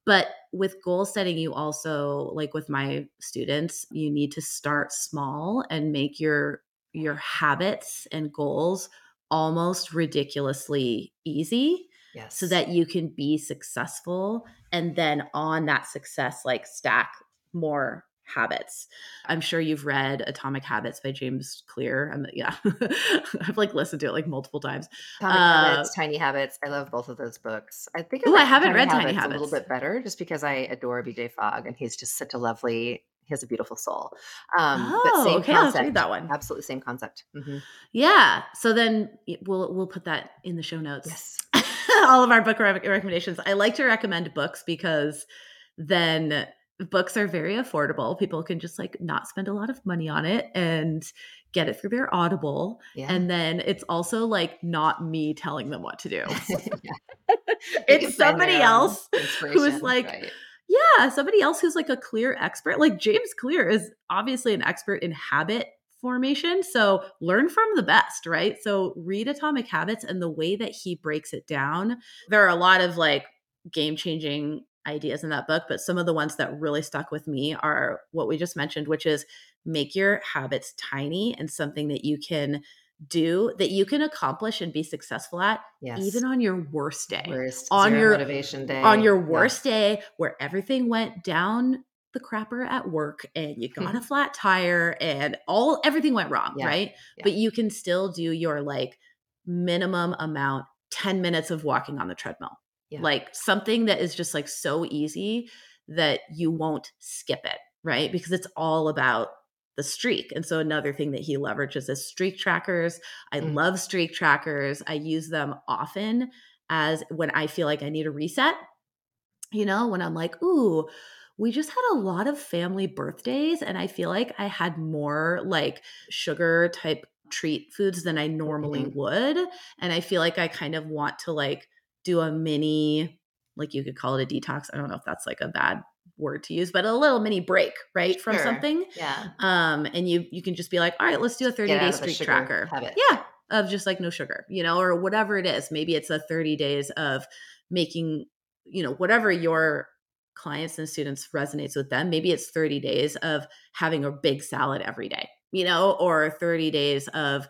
But with goal setting, you also like with my students, you need to start small and make your your habits and goals almost ridiculously easy yes. so that you can be successful and then on that success like stack more habits. I'm sure you've read Atomic Habits by James Clear. I'm yeah, I've like listened to it like multiple times. Atomic uh, Habits, Tiny Habits. I love both of those books. I think I, I haven't Tiny read Habits Tiny Habits a little bit better just because I adore BJ Fogg and he's just such a lovely. He has a beautiful soul. Um, oh, but same okay, concept. Let's read that one. Absolutely same concept. Mm-hmm. Yeah. So then we'll we'll put that in the show notes. Yes. All of our book recommendations. I like to recommend books because then books are very affordable. People can just like not spend a lot of money on it and get it through their Audible. Yeah. And then it's also like not me telling them what to do. it's somebody else who's like, right. yeah, somebody else who's like a clear expert. Like James Clear is obviously an expert in habit formation. So learn from the best, right? So read Atomic Habits and the way that he breaks it down. There are a lot of like game changing ideas in that book, but some of the ones that really stuck with me are what we just mentioned, which is make your habits tiny and something that you can do that you can accomplish and be successful at yes. even on your worst day worst, on your motivation day on your worst yeah. day where everything went down the crapper at work and you got a flat tire and all everything went wrong yeah. right yeah. but you can still do your like minimum amount 10 minutes of walking on the treadmill yeah. like something that is just like so easy that you won't skip it, right? Because it's all about the streak. And so another thing that he leverages is streak trackers. I mm. love streak trackers. I use them often as when I feel like I need a reset. You know, when I'm like, ooh, we just had a lot of family birthdays and I feel like I had more like sugar type treat foods than I normally mm-hmm. would. And I feel like I kind of want to like do a mini, like you could call it a detox. I don't know if that's like a bad word to use, but a little mini break, right, from sure. something. Yeah. Um, and you you can just be like, all right, let's do a 30 day streak tracker. Habit. Yeah. Of just like no sugar, you know, or whatever it is. Maybe it's a 30 days of making, you know, whatever your clients and students resonates with them. Maybe it's 30 days of having a big salad every day, you know, or 30 days of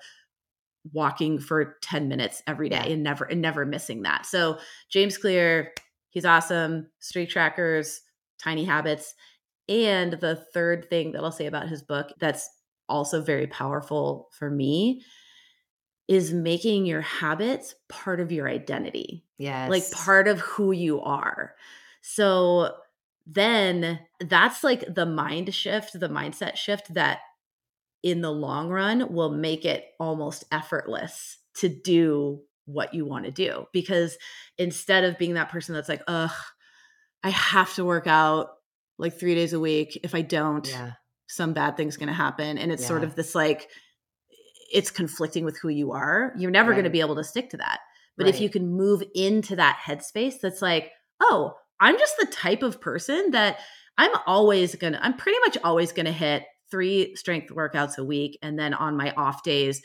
walking for 10 minutes every day and never and never missing that. So James Clear, he's awesome. Streak trackers, tiny habits. And the third thing that I'll say about his book that's also very powerful for me is making your habits part of your identity. Yes. Like part of who you are. So then that's like the mind shift, the mindset shift that in the long run will make it almost effortless to do what you want to do because instead of being that person that's like ugh i have to work out like three days a week if i don't yeah. some bad thing's going to happen and it's yeah. sort of this like it's conflicting with who you are you're never right. going to be able to stick to that but right. if you can move into that headspace that's like oh i'm just the type of person that i'm always gonna i'm pretty much always gonna hit three strength workouts a week and then on my off days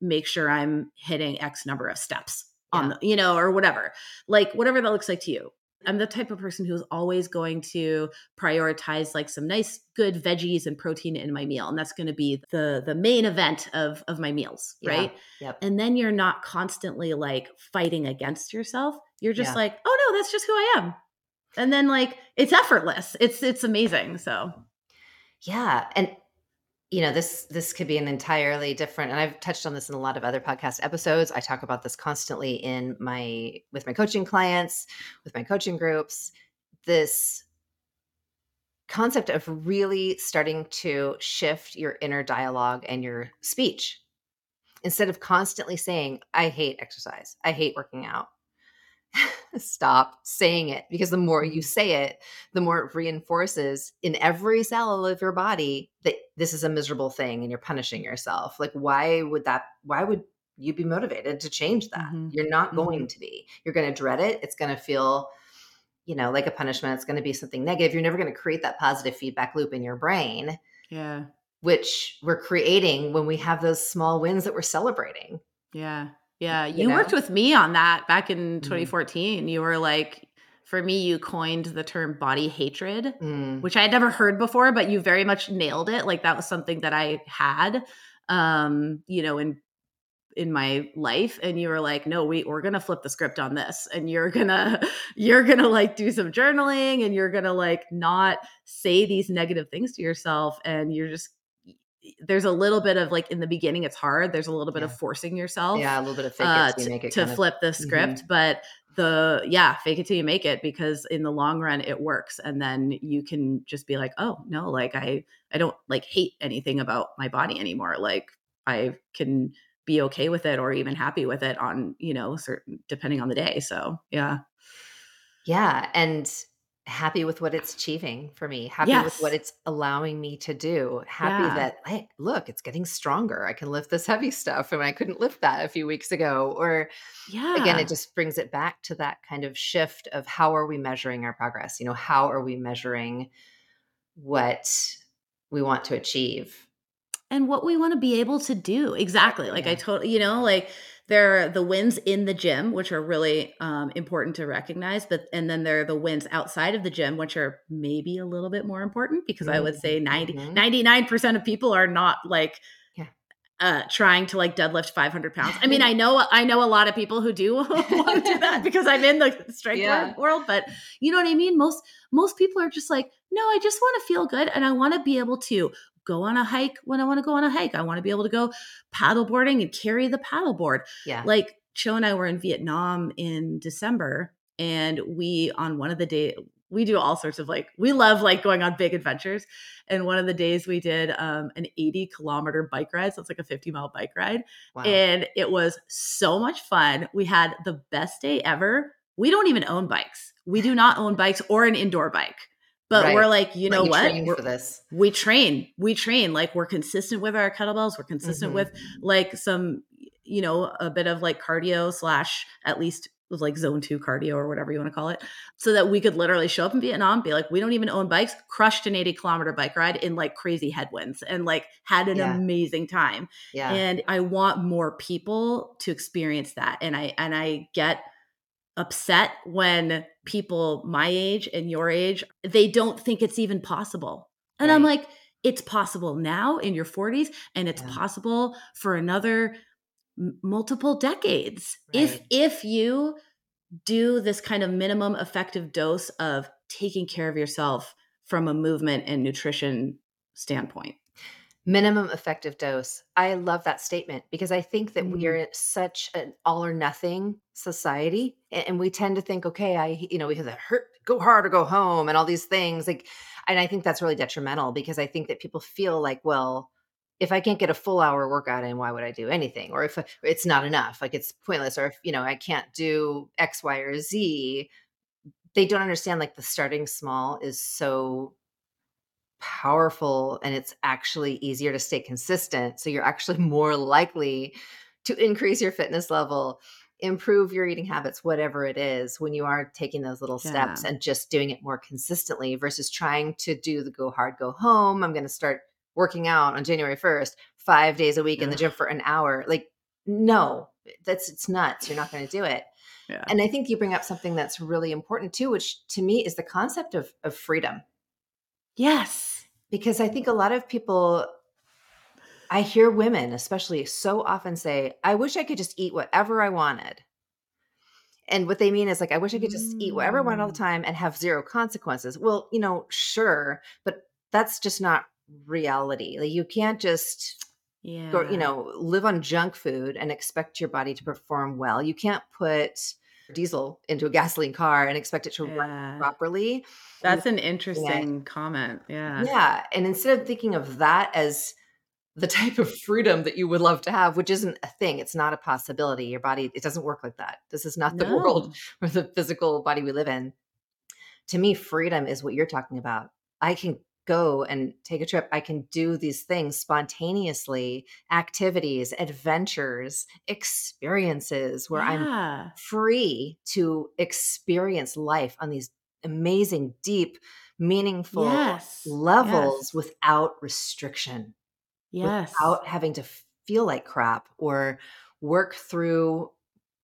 make sure i'm hitting x number of steps yeah. on the you know or whatever like whatever that looks like to you I'm the type of person who's always going to prioritize like some nice good veggies and protein in my meal and that's going to be the the main event of of my meals, right? Yep. And then you're not constantly like fighting against yourself. You're just Yeah. like, "Oh no, that's just who I am." And then like it's effortless. It's it's amazing. So, Yeah, and you know this this could be an entirely different and I've touched on this in a lot of other podcast episodes. I talk about this constantly in my with my coaching clients, with my coaching groups. This concept of really starting to shift your inner dialogue and your speech instead of constantly saying I hate exercise. I hate working out. Stop saying it because the more you say it, the more it reinforces in every cell of your body that this is a miserable thing and you're punishing yourself. Like, why would that, why would you be motivated to change that? Mhm. You're not going to be. You're going to dread it. It's going to feel, you know, like a punishment. It's going to be something negative. You're never going to create that positive feedback loop in your brain, yeah. which we're creating when we have those small wins that we're celebrating. Yeah. Yeah. You You, worked with me on that back in Mhm. 2014. You were like, for me, you coined the term body hatred, Mm, which I had never heard before, but you very much nailed it. Like that was something that I had, um, you know, in in my life and you were like no we we're gonna flip the script on this and you're gonna you're gonna like do some journaling and you're gonna like not say these negative things to yourself and you're just there's a little bit of like in the beginning it's hard there's a little bit Yeah. of forcing yourself yeah, a little bit of fake uh, it till to, make it to kind of- flip the script but the yeah fake it till you make it because in the long run it works and then you can just be like oh no like i i don't like hate anything about my body anymore like i can be okay with it or even happy with it on you know certain depending on the day so yeah Yeah, and happy with what it's achieving for me. Happy with what it's allowing me to do. Happy Yeah. that hey, look, it's getting stronger. I can lift this heavy stuff and I couldn't lift that a few weeks ago. Or yeah again, it just brings it back to that kind of shift of how are we measuring our progress? You know, how are we measuring what we want to achieve? and what we want to be able to do exactly like i Yeah. totally you know like there are the wins in the gym which are really um, important to recognize but and then there are the wins outside of the gym which are maybe a little bit more important because i would say 90 Mhm. 99% of people are not like uh trying to like deadlift 500 pounds i mean i know i know a lot of people who do want to do that because i'm in the strength Yeah. world but you know what i mean most most people are just like no i just want to feel good and i want to be able to go on a hike when I want to go on a hike. I want to be able to go paddleboarding and carry the paddleboard. Yeah. Like Chau and I were in Vietnam in December and we on one of the day we do all sorts of like we love like going on big adventures. And one of the days we did um, an 80 kilometer bike ride. So it's like a 50 mile bike ride. wow. And it was so much fun. We had the best day ever. We don't even own bikes. We do not own bikes or an indoor bike. But Right. we're like, you know what? We're- for this. we train we train like we're consistent with our kettlebells we're consistent Mhm. with like some you know a bit of like cardio slash at least was like zone two cardio or whatever you want to call it so that we could literally show up in vietnam be like we don't even own bikes crushed an 80 kilometer bike ride in like crazy headwinds and like had an Yeah. amazing time Yeah. and i want more people to experience that and i and i get upset when people my age and your age they don't think it's even possible. And i'm like it's possible now in your 40s and it's Yeah. possible for another m- multiple decades. If if you do this kind of minimum effective dose of taking care of yourself from a movement and nutrition standpoint minimum effective dose. I love that statement because I think that we Mhm. are such an all or nothing society and we tend to think okay, I you know, we have the hurt go hard or go home and all these things like and I think that's really detrimental because I think that people feel like, well, if I can't get a full hour workout in, why would I do anything? Or if it's not enough, like it's pointless or if, you know, I can't do X, Y, or Z, they don't understand like the starting small is so powerful and it's actually easier to stay consistent. So you're actually more likely to increase your fitness level, improve your eating habits, whatever it is, when you are taking those little steps Yeah. and just doing it more consistently versus trying to do the go hard, go home. I'm going to start working out on January 1st, five days a week in the gym for an hour. Like, no, that's it's nuts. You're not going to do it. yeah. And I think you bring up something that's really important too, which to me is the concept of, of freedom. Yes. Because I think a lot of people, I hear women especially so often say, I wish I could just eat whatever I wanted. And what they mean is like, I wish I could just eat whatever I want all the mm. time and have zero consequences. Well, you know, sure, but that's just not reality. Like you can't just yeah. Go, you know, live on junk food and expect your body to perform well. You can't put diesel into a gasoline car and expect it to yeah. run properly. That's an interesting comment. Yeah. Yeah. And instead of thinking of that as the type of freedom that you would love to have, which isn't a thing, it's not a possibility. Your body, it doesn't work like that. This is not the no. world or the physical body we live in. To me, freedom is what you're talking about. I can go and take a trip. I can do these things spontaneously, activities, adventures, experiences where yeah. I'm free to experience life on these amazing, deep, meaningful yes. levels yes. without restriction. Yes. Without having to feel like crap or work through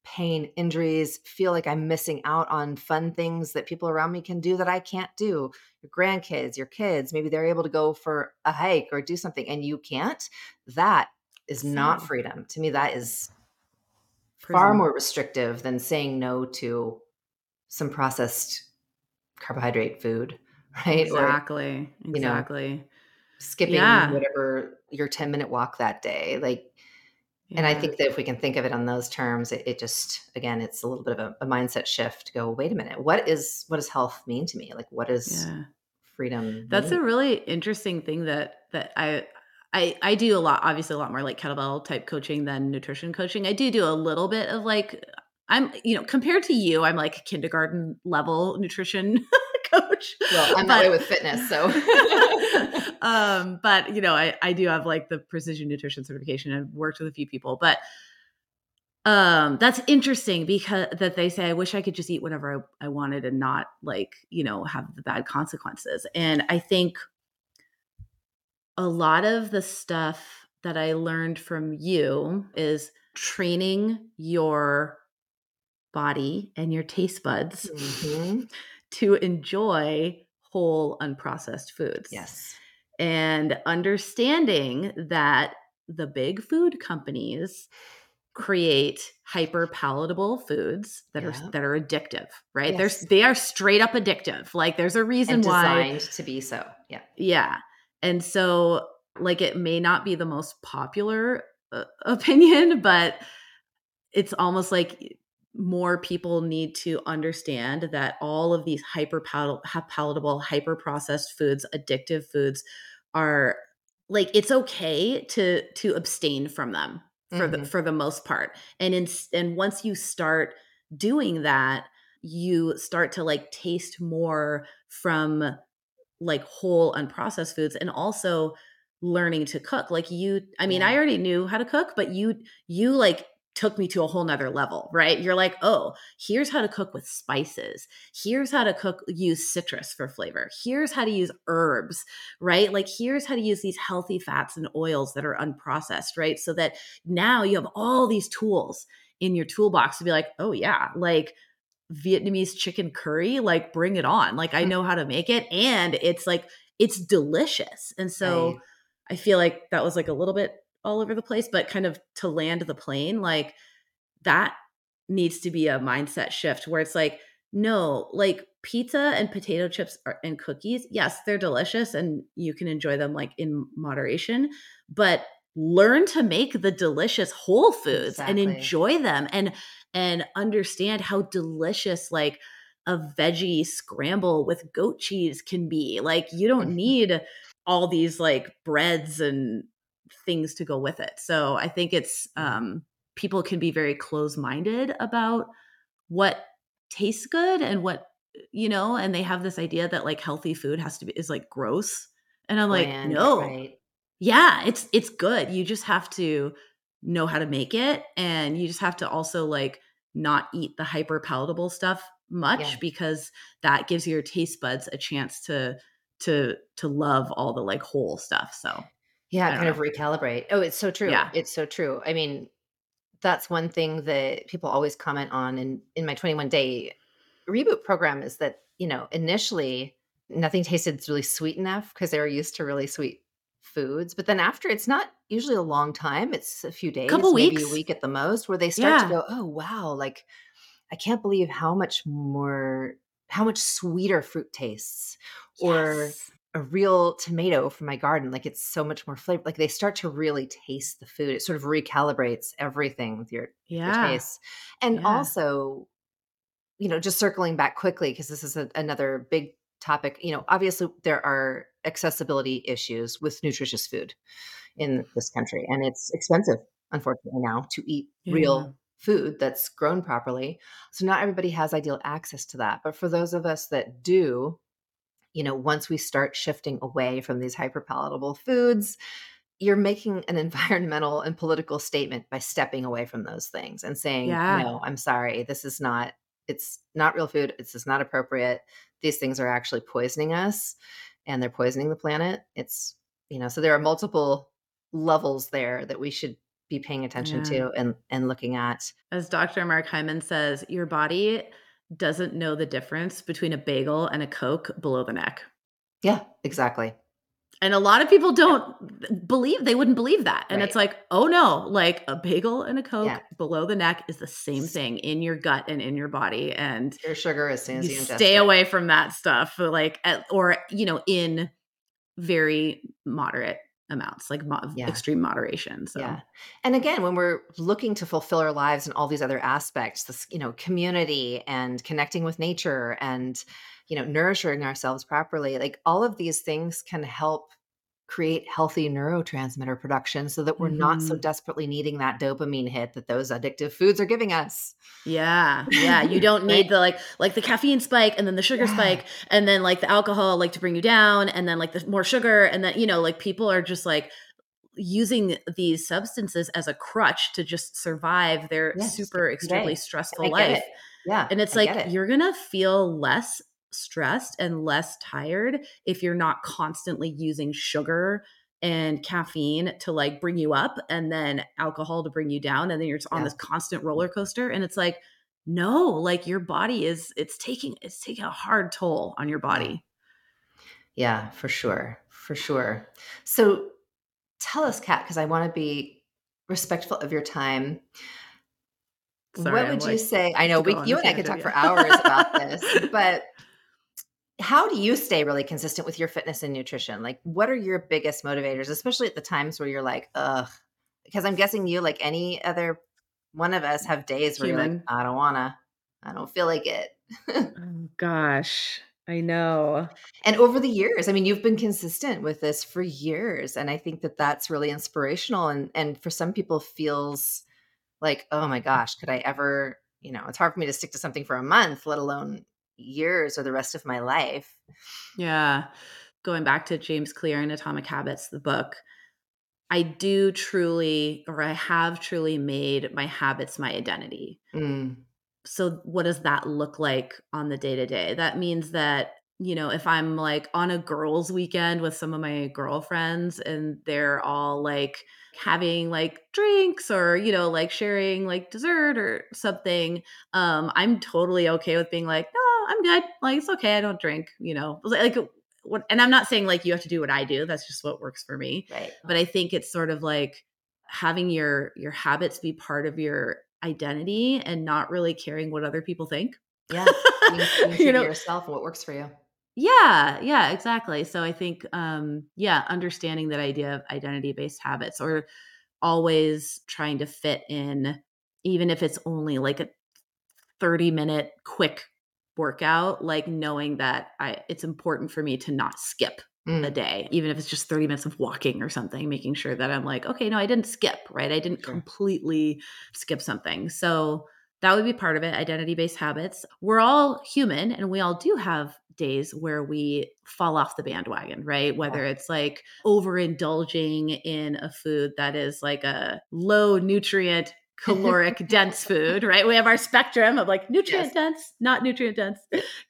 pain, injuries, feel like I'm missing out on fun things that people around me can do that I can't do. Your grandkids, your kids, maybe they're able to go for a hike or do something and you can't. That is not freedom. To me, that is Prison. far more restrictive than saying no to some processed carbohydrate food, right? Exactly. Or, exactly. Know, skipping yeah. whatever your 10 minute walk that day. Like yeah. And I think that if we can think of it on those terms, it, it just again, it's a little bit of a, a, mindset shift. To go, wait a minute, what is what does health mean to me? Like, what is yeah. freedom? That's mean? a really interesting thing that that I I I do a lot, obviously a lot more like kettlebell type coaching than nutrition coaching. I do do a little bit of like I'm you know compared to you, I'm like kindergarten level nutrition coach. Well, I'm but, that way with fitness, so. um, but you know, I I do have like the precision nutrition certification. I've worked with a few people, but um that's interesting because that they say i wish i could just eat whatever I, I wanted and not like you know have the bad consequences and i think a lot of the stuff that i learned from you is training your body and your taste buds mm-hmm to enjoy whole unprocessed foods. Yes. And understanding that the big food companies create hyper palatable foods that yeah. are that are addictive, right? Yes. They're they are straight up addictive. Like there's a reason and designed to be so. Yeah. Yeah. And so like it may not be the most popular uh, opinion, but it's almost like more people need to understand that all of these hyper palatable, hyper processed foods, addictive foods are like it's okay to to abstain from them for mm-hmm. the for the most part. And in and once you start doing that, you start to like taste more from like whole unprocessed foods and also learning to cook like you i mean yeah. i already knew how to cook but you you like took me to a whole nother level, right? You're like, oh, here's how to cook with spices. Here's how to cook, use citrus for flavor. Here's how to use herbs, right? Like, here's how to use these healthy fats and oils that are unprocessed, right? So that now you have all these tools in your toolbox to be like, oh, yeah, like Vietnamese chicken curry, like, bring it on. Like, I know how to make it. And it's like, it's delicious. And so, right. I feel like that was like a little bit all over the place, but kind of to land the plane, like that needs to be a mindset shift where it's like, no, like pizza and potato chips are, and cookies, yes, they're delicious and you can enjoy them like in moderation, but learn to make the delicious whole foods exactly. and enjoy them and and understand how delicious like a veggie scramble with goat cheese can be. Like you don't need all these like breads and things to go with it. So I think it's mm-hmm. um, people can be very close minded about what tastes good and what you know, and they have this idea that like healthy food has to be is like gross, and I'm like, no, right. yeah, it's it's good. You just have to know how to make it, and you just have to also like not eat the hyper palatable stuff much yeah. because that gives your taste buds a chance to to to love all the like whole stuff so yeah, kind know. of recalibrate. Oh, it's so true. Yeah. It's so true. I mean, that's one thing that people always comment on in in my 21 day reboot program is that you know initially nothing tasted really sweet enough because they were used to really sweet foods but then after it's not usually a long time it's a few days couple maybe weeks. a week at the most where they start Yeah. to go oh wow like i can't believe how much more how much sweeter fruit tastes or Yes. A real tomato from my garden like it's so much more flavor like they start to really taste the food it sort of recalibrates everything with your, your yeah. tastes and Yeah. also you know just circling back quickly because this is a, another big topic you know obviously there are accessibility issues with nutritious food in this country and it's expensive unfortunately now to eat Yeah. real food that's grown properly so not everybody has ideal access to that but for those of us that do you know once we start shifting away from these hyperpalatable foods you're making an environmental and political statement by stepping away from those things and saying Yeah. no i'm sorry this is not it's not real food it's just not appropriate these things are actually poisoning us and they're poisoning the planet it's you know so there are multiple levels there that we should be paying attention Yeah. to and and looking at As Dr. Mark Hyman says, your body doesn't know the difference between a bagel and a Coke below the neck. yeah exactly And a lot of people don't believe, they wouldn't believe that. And Right. it's like, oh no, like a bagel and a Coke Yeah. below the neck is the same thing in your gut and in your body. And your sugar as soon as you, you stay it. away from that stuff, like, or, you know, in very moderate amounts, like mo- Yeah. extreme moderation. So, Yeah. And again, when we're looking to fulfill our lives and all these other aspects, this, you know, community and connecting with nature and, you know, nourishing ourselves properly, like all of these things can help create healthy neurotransmitter production so that we're not so Mhm. desperately needing that dopamine hit that those addictive foods are giving us. Yeah, yeah. You don't need the like like the caffeine spike and then the sugar Yeah. spike and then like the alcohol like to bring you down and then like the more sugar and then you know like people are just like using these substances as a crutch to just survive their just super get through the extremely stressful life. it. Yeah. And it's I like you're going to feel less stressed and less tired if you're not constantly using sugar and caffeine to like bring you up and then alcohol to bring you down and then you're just on Yeah. this constant roller coaster and it's like no like your body is it's taking it's taking a hard toll on your body Yeah, for sure. For sure. So tell us, Cat, because I want to be respectful of your time. Sorry, what would you say? I know we, you and I could talk for hours about this, but how do you stay really consistent with your fitness and nutrition? Like, what are your biggest motivators, especially at the times where you're like, ugh? Because I'm guessing you, like any other one of us, have days where you're like, I don't wanna, I don't feel like it. oh gosh i know And over the years, I mean, you've been consistent with this for years, and I think that that's really inspirational. And and for some people, feels like, oh my gosh, could I ever? You know, it's hard for me to stick to something for a month, let alone years or the rest of my life. yeah going back to james clear and atomic habits the book i do truly or i have truly made my habits my identity. Mm, so what does that look like on the day to day? That means that you know if i'm like on a girls weekend with some of my girlfriends and they're all like having like drinks or you know like sharing like dessert or something um i'm totally okay with being like no i'm good. Like it's okay. I don't drink you know? Like what and i'm not saying like you have to do what i do. That's just what works for me. Right. but i think it's sort of like having your your habits be part of your identity and not really caring what other people think. Yeah. Being true you know? yourself what works for you. yeah. Yeah exactly. So i think um yeah understanding that idea of identity based habits or always trying to fit in even if it's only like a 30 minute quick workout like knowing that i it's important for me to not skip a Mm, day, even if it's just 30 minutes of walking or something, making sure that I'm like, okay, no, I didn't skip, right? I didn't Sure. completely skip something. So that would be part of it identity based habits. We're all human and we all do have days where we fall off the bandwagon, right? Whether it's like overindulging in a food that is like a low nutrient, caloric dense food, right? We have our spectrum of like nutrient Yes. dense, not nutrient dense,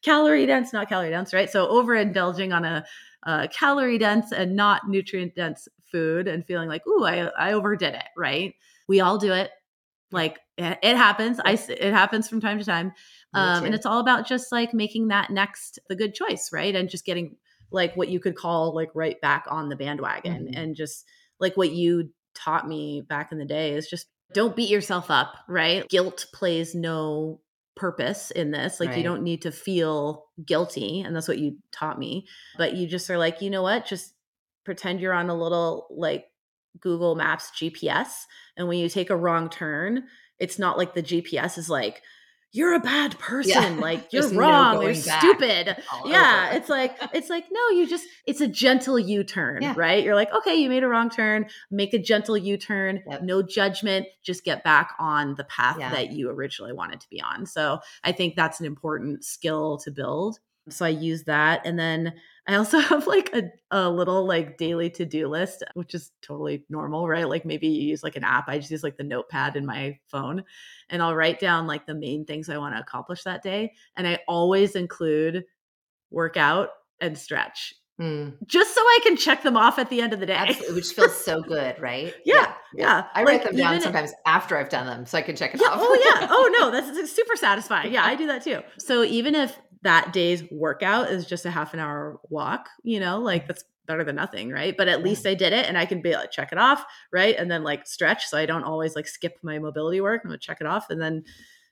calorie dense, not calorie dense, right? So overindulging on a uh, calorie dense and not nutrient dense food and feeling like, ooh, I, I overdid it, right? We all do it. Like it, it happens. I it happens from time to time. Um, and it's all about just like making that next the good choice, right? And just getting like what you could call like right back on the bandwagon mm-hmm. and just like what you taught me back in the day is just don't beat yourself up, right? Guilt plays no purpose in this. Like right. you don't need to feel guilty. And that's what you taught me. But you just are like, you know what? Just pretend you're on a little like Google Maps GPS. And when you take a wrong turn, it's not like the GPS is like, you're a bad person yeah. like you're wrong no you're stupid yeah over. it's like it's like no you just it's a gentle u-turn yeah. right you're like okay you made a wrong turn make a gentle u-turn yep. no judgment just get back on the path yeah. that you originally wanted to be on so i think that's an important skill to build so i use that and then I also have like a, a little like daily to do list, which is totally normal, right? Like maybe you use like an app. I just use like the notepad in my phone and I'll write down like the main things I want to accomplish that day. And I always include workout and stretch. Mm. Just so I can check them off at the end of the day. Absolutely, which feels so good, right? yeah, yeah, yeah. I write them down sometimes after I've done them so I can check it yeah, off. oh, yeah. Oh, no, that's super satisfying. Yeah, I do that too. So even if that day's workout is just a half an hour walk, you know, like that's better than nothing, right? But at yeah. least I did it and I can be like check it off, right? And then like stretch so I don't always like skip my mobility work. I'm gonna check it off and then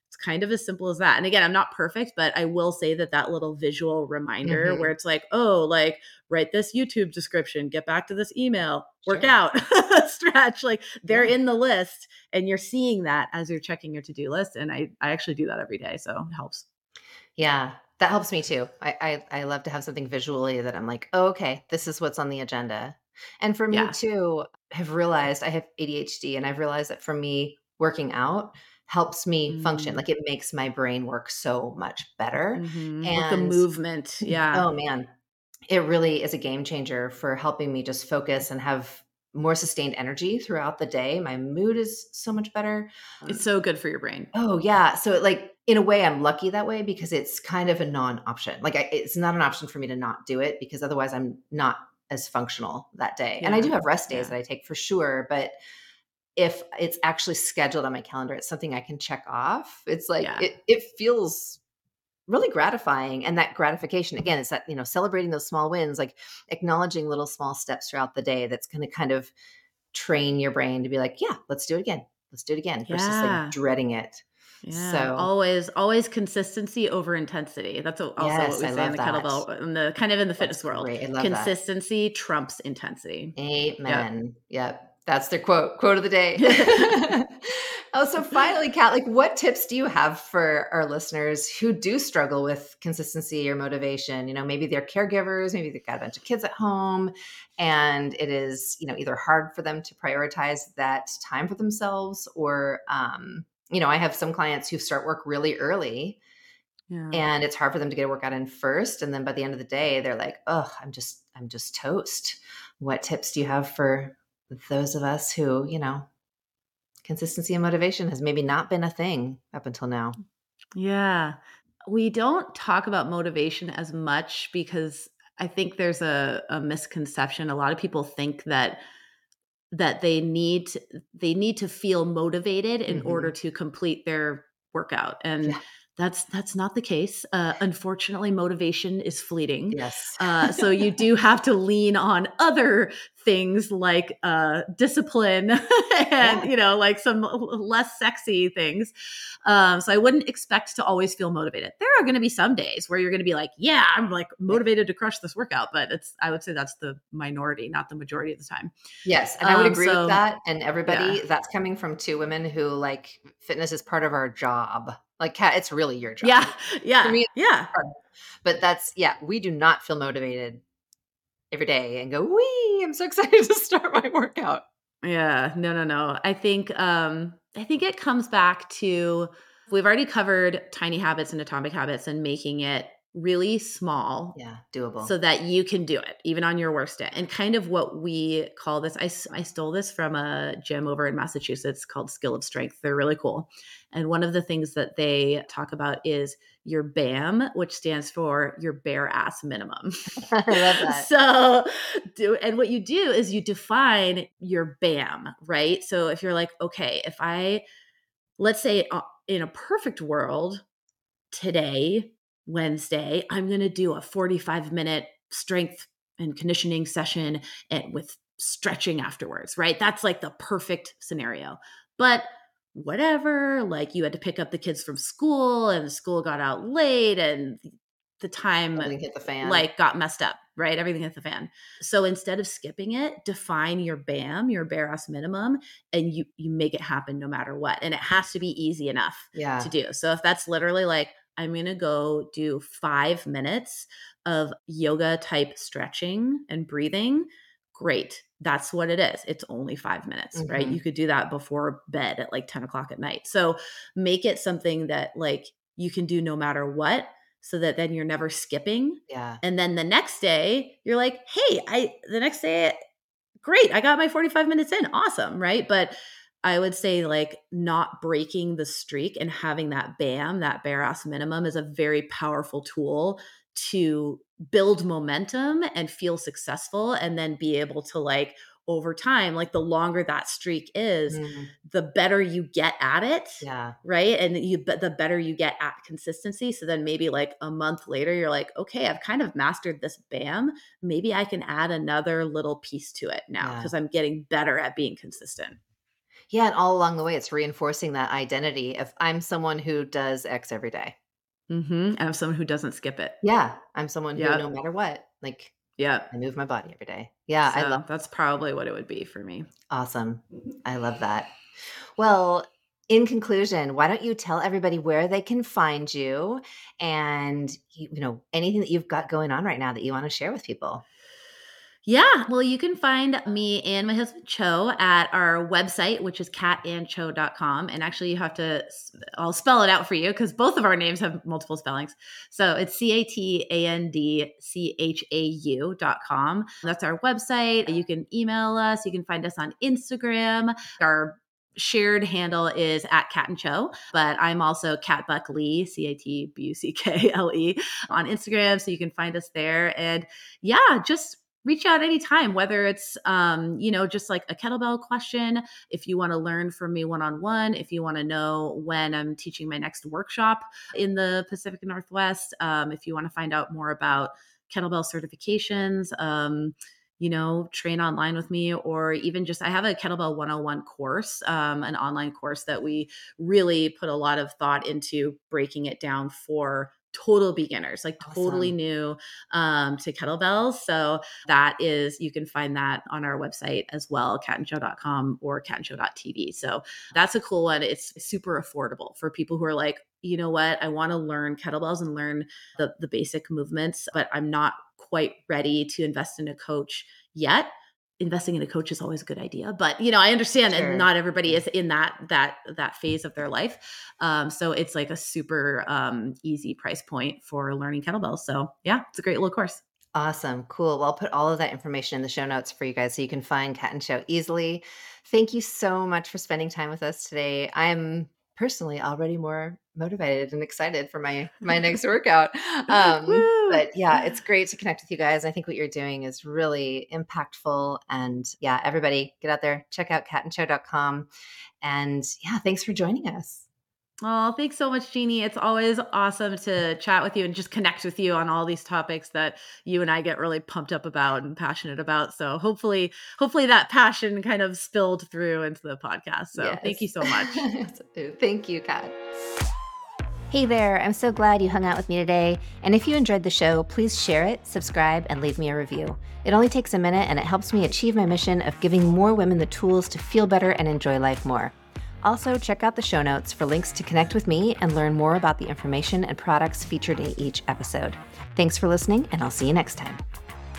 it's kind of as simple as that. And again, I'm not perfect, but I will say that that little visual reminder mm-hmm. where it's like, oh, like write this YouTube description, get back to this email, sure. work out, stretch, like they're yeah. in the list and you're seeing that as you're checking your to-do list. And I, I actually do that every day. So it helps. Yeah, that helps me too. I, I, I love to have something visually that I'm like, oh, okay, this is what's on the agenda. And for me yeah. too, I've realized I have ADHD, and I've realized that for me, working out helps me mm. function. Like it makes my brain work so much better. Mm-hmm. And the movement, yeah. Oh man, it really is a game changer for helping me just focus and have more sustained energy throughout the day. My mood is so much better. It's so good for your brain. Oh yeah. So it like in a way, I'm lucky that way because it's kind of a non-option. Like I, it's not an option for me to not do it because otherwise I'm not as functional that day. Yeah. And I do have rest days yeah. that I take for sure, but if it's actually scheduled on my calendar, it's something I can check off. It's like yeah. it it feels really gratifying and that gratification again is that you know celebrating those small wins like acknowledging little small steps throughout the day that's going to kind of train your brain to be like yeah let's do it again let's do it again versus like dreading it yeah, so always, always consistency over intensity. That's also yes, what we say in the that. kettlebell, in the kind of in the fitness world. Consistency that. trumps intensity. Amen. Yep. yep. That's their quote. Quote of the day. oh, so finally, Cat, like what tips do you have for our listeners who do struggle with consistency or motivation? You know, maybe they're caregivers, maybe they've got a bunch of kids at home, and it is, you know, either hard for them to prioritize that time for themselves or um, you know, I have some clients who start work really early. Yeah. And it's hard for them to get a workout in first. And then by the end of the day, they're like, oh, I'm just, I'm just toast. What tips do you have for those of us who, you know, consistency and motivation has maybe not been a thing up until now? Yeah. We don't talk about motivation as much because I think there's a, a misconception. A lot of people think that that they need to, they need to feel motivated in mm-hmm. order to complete their workout and yeah that's that's not the case. Uh, unfortunately motivation is fleeting. Yes. Uh, so you do have to lean on other things like uh, discipline and yeah. you know like some less sexy things. Um, so i wouldn't expect to always feel motivated. There are going to be some days where you're going to be like yeah i'm like motivated to crush this workout but it's i would say that's the minority not the majority of the time. Yes and i would um, agree so, with that and everybody yeah. that's coming from two women who like fitness is part of our job like Cat, it's really your job. Yeah. Yeah. Me, yeah. But that's yeah, we do not feel motivated every day and go, wee, I'm so excited to start my workout. Yeah. No, no, no. I think um I think it comes back to we've already covered tiny habits and atomic habits and making it really small. Yeah, doable. So that you can do it even on your worst day. And kind of what we call this, I, I stole this from a gym over in Massachusetts called Skill of Strength. They're really cool. And one of the things that they talk about is your BAM, which stands for your bare ass minimum. I love that. So, do and what you do is you define your BAM, right? So if you're like, okay, if I let's say uh, in a perfect world, today, Wednesday, I'm going to do a 45 minute strength and conditioning session and with stretching afterwards, right? That's like the perfect scenario. But whatever, like you had to pick up the kids from school and the school got out late and the time hit the fan. like got messed up, right? Everything hit the fan. So instead of skipping it, define your BAM, your bare ass minimum, and you you make it happen no matter what. And it has to be easy enough yeah. to do. So if that's literally like I'm going to go do 5 minutes of yoga type stretching and breathing, great. That's what it is. It's only five minutes, mm-hmm. right? You could do that before bed at like 10 o'clock at night. So make it something that like you can do no matter what so that then you're never skipping. Yeah. And then the next day, you're like, hey, I, the next day, great, I got my 45 minutes in. Awesome. Right. But I would say like not breaking the streak and having that BAM, that bare ass minimum is a very powerful tool to build momentum and feel successful and then be able to like over time like the longer that streak is mm. the better you get at it yeah. right? And you but the better you get at consistency. So then maybe like a month later you're like okay i've kind of mastered this bam. Maybe i can add another little piece to it now because yeah. i'm getting better at being consistent yeah and all along the way it's reinforcing that identity if i'm someone who does x every day mm-hmm. and i'm someone who doesn't skip it yeah i'm someone who no matter what like yeah. I move my body every day. Yeah, so I love that's probably what it would be for me. Awesome. I love that. Well, in conclusion, why don't you tell everybody where they can find you and you know anything that you've got going on right now that you want to share with people? Yeah. Well, you can find me and my husband Chau at our website, which is catandchau.com. And actually, you have to, I'll spell it out for you because both of our names have multiple spellings. So it's C A T A N D C H A U.com. That's our website. You can email us. You can find us on Instagram. Our shared handle is at Cat and Chau, but I'm also Cat Buck Le, C A T B U C K L E on Instagram. So you can find us there. And yeah, just reach out anytime whether it's um, you know just like a kettlebell question if you want to learn from me one-on-one if you want to know when i'm teaching my next workshop in the pacific northwest um, if you want to find out more about kettlebell certifications um, you know train online with me or even just i have a kettlebell 101 course um, an online course that we really put a lot of thought into breaking it down for total beginners, like awesome. totally new um, to kettlebells. So that is, you can find that on our website as well, catandchau.com or catandchau.tv. So that's a cool one. It's super affordable for people who are like, you know what, I want to learn kettlebells and learn the, the basic movements, but I'm not quite ready to invest in a coach yet investing in a coach is always a good idea but you know i understand sure. that not everybody is in that that that phase of their life um, so it's like a super um, easy price point for learning kettlebells so yeah it's a great little course Awesome. Cool. Well, I'll put all of that information in the show notes for you guys so you can find Cat and Chau easily. Thank you so much for spending time with us today. I'm personally already more motivated and excited for my my next workout. Um, but yeah, it's great to connect with you guys. I think what you're doing is really impactful. And yeah, everybody get out there, check out catandchau.com. And yeah, thanks for joining us. Oh, thanks so much, Jeannie. It's always awesome to chat with you and just connect with you on all these topics that you and I get really pumped up about and passionate about. So hopefully, hopefully that passion kind of spilled through into the podcast. So yes. thank you so much. thank you, Cat. Hey there, I'm so glad you hung out with me today. And if you enjoyed the show, please share it, subscribe, and leave me a review. It only takes a minute and it helps me achieve my mission of giving more women the tools to feel better and enjoy life more. Also, check out the show notes for links to connect with me and learn more about the information and products featured in each episode. Thanks for listening, and I'll see you next time.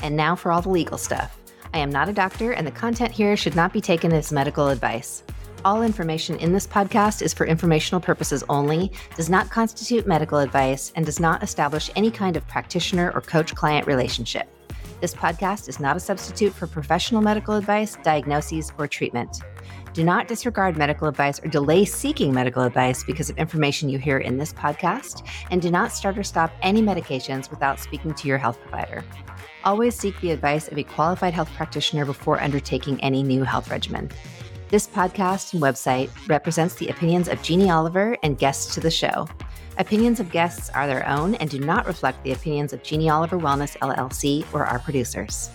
And now for all the legal stuff. I am not a doctor, and the content here should not be taken as medical advice. All information in this podcast is for informational purposes only, does not constitute medical advice, and does not establish any kind of practitioner or coach client relationship. This podcast is not a substitute for professional medical advice, diagnoses, or treatment. Do not disregard medical advice or delay seeking medical advice because of information you hear in this podcast, and do not start or stop any medications without speaking to your health provider. Always seek the advice of a qualified health practitioner before undertaking any new health regimen. This podcast and website represents the opinions of Jeannie Oliver and guests to the show. Opinions of guests are their own and do not reflect the opinions of Jeannie Oliver Wellness LLC or our producers.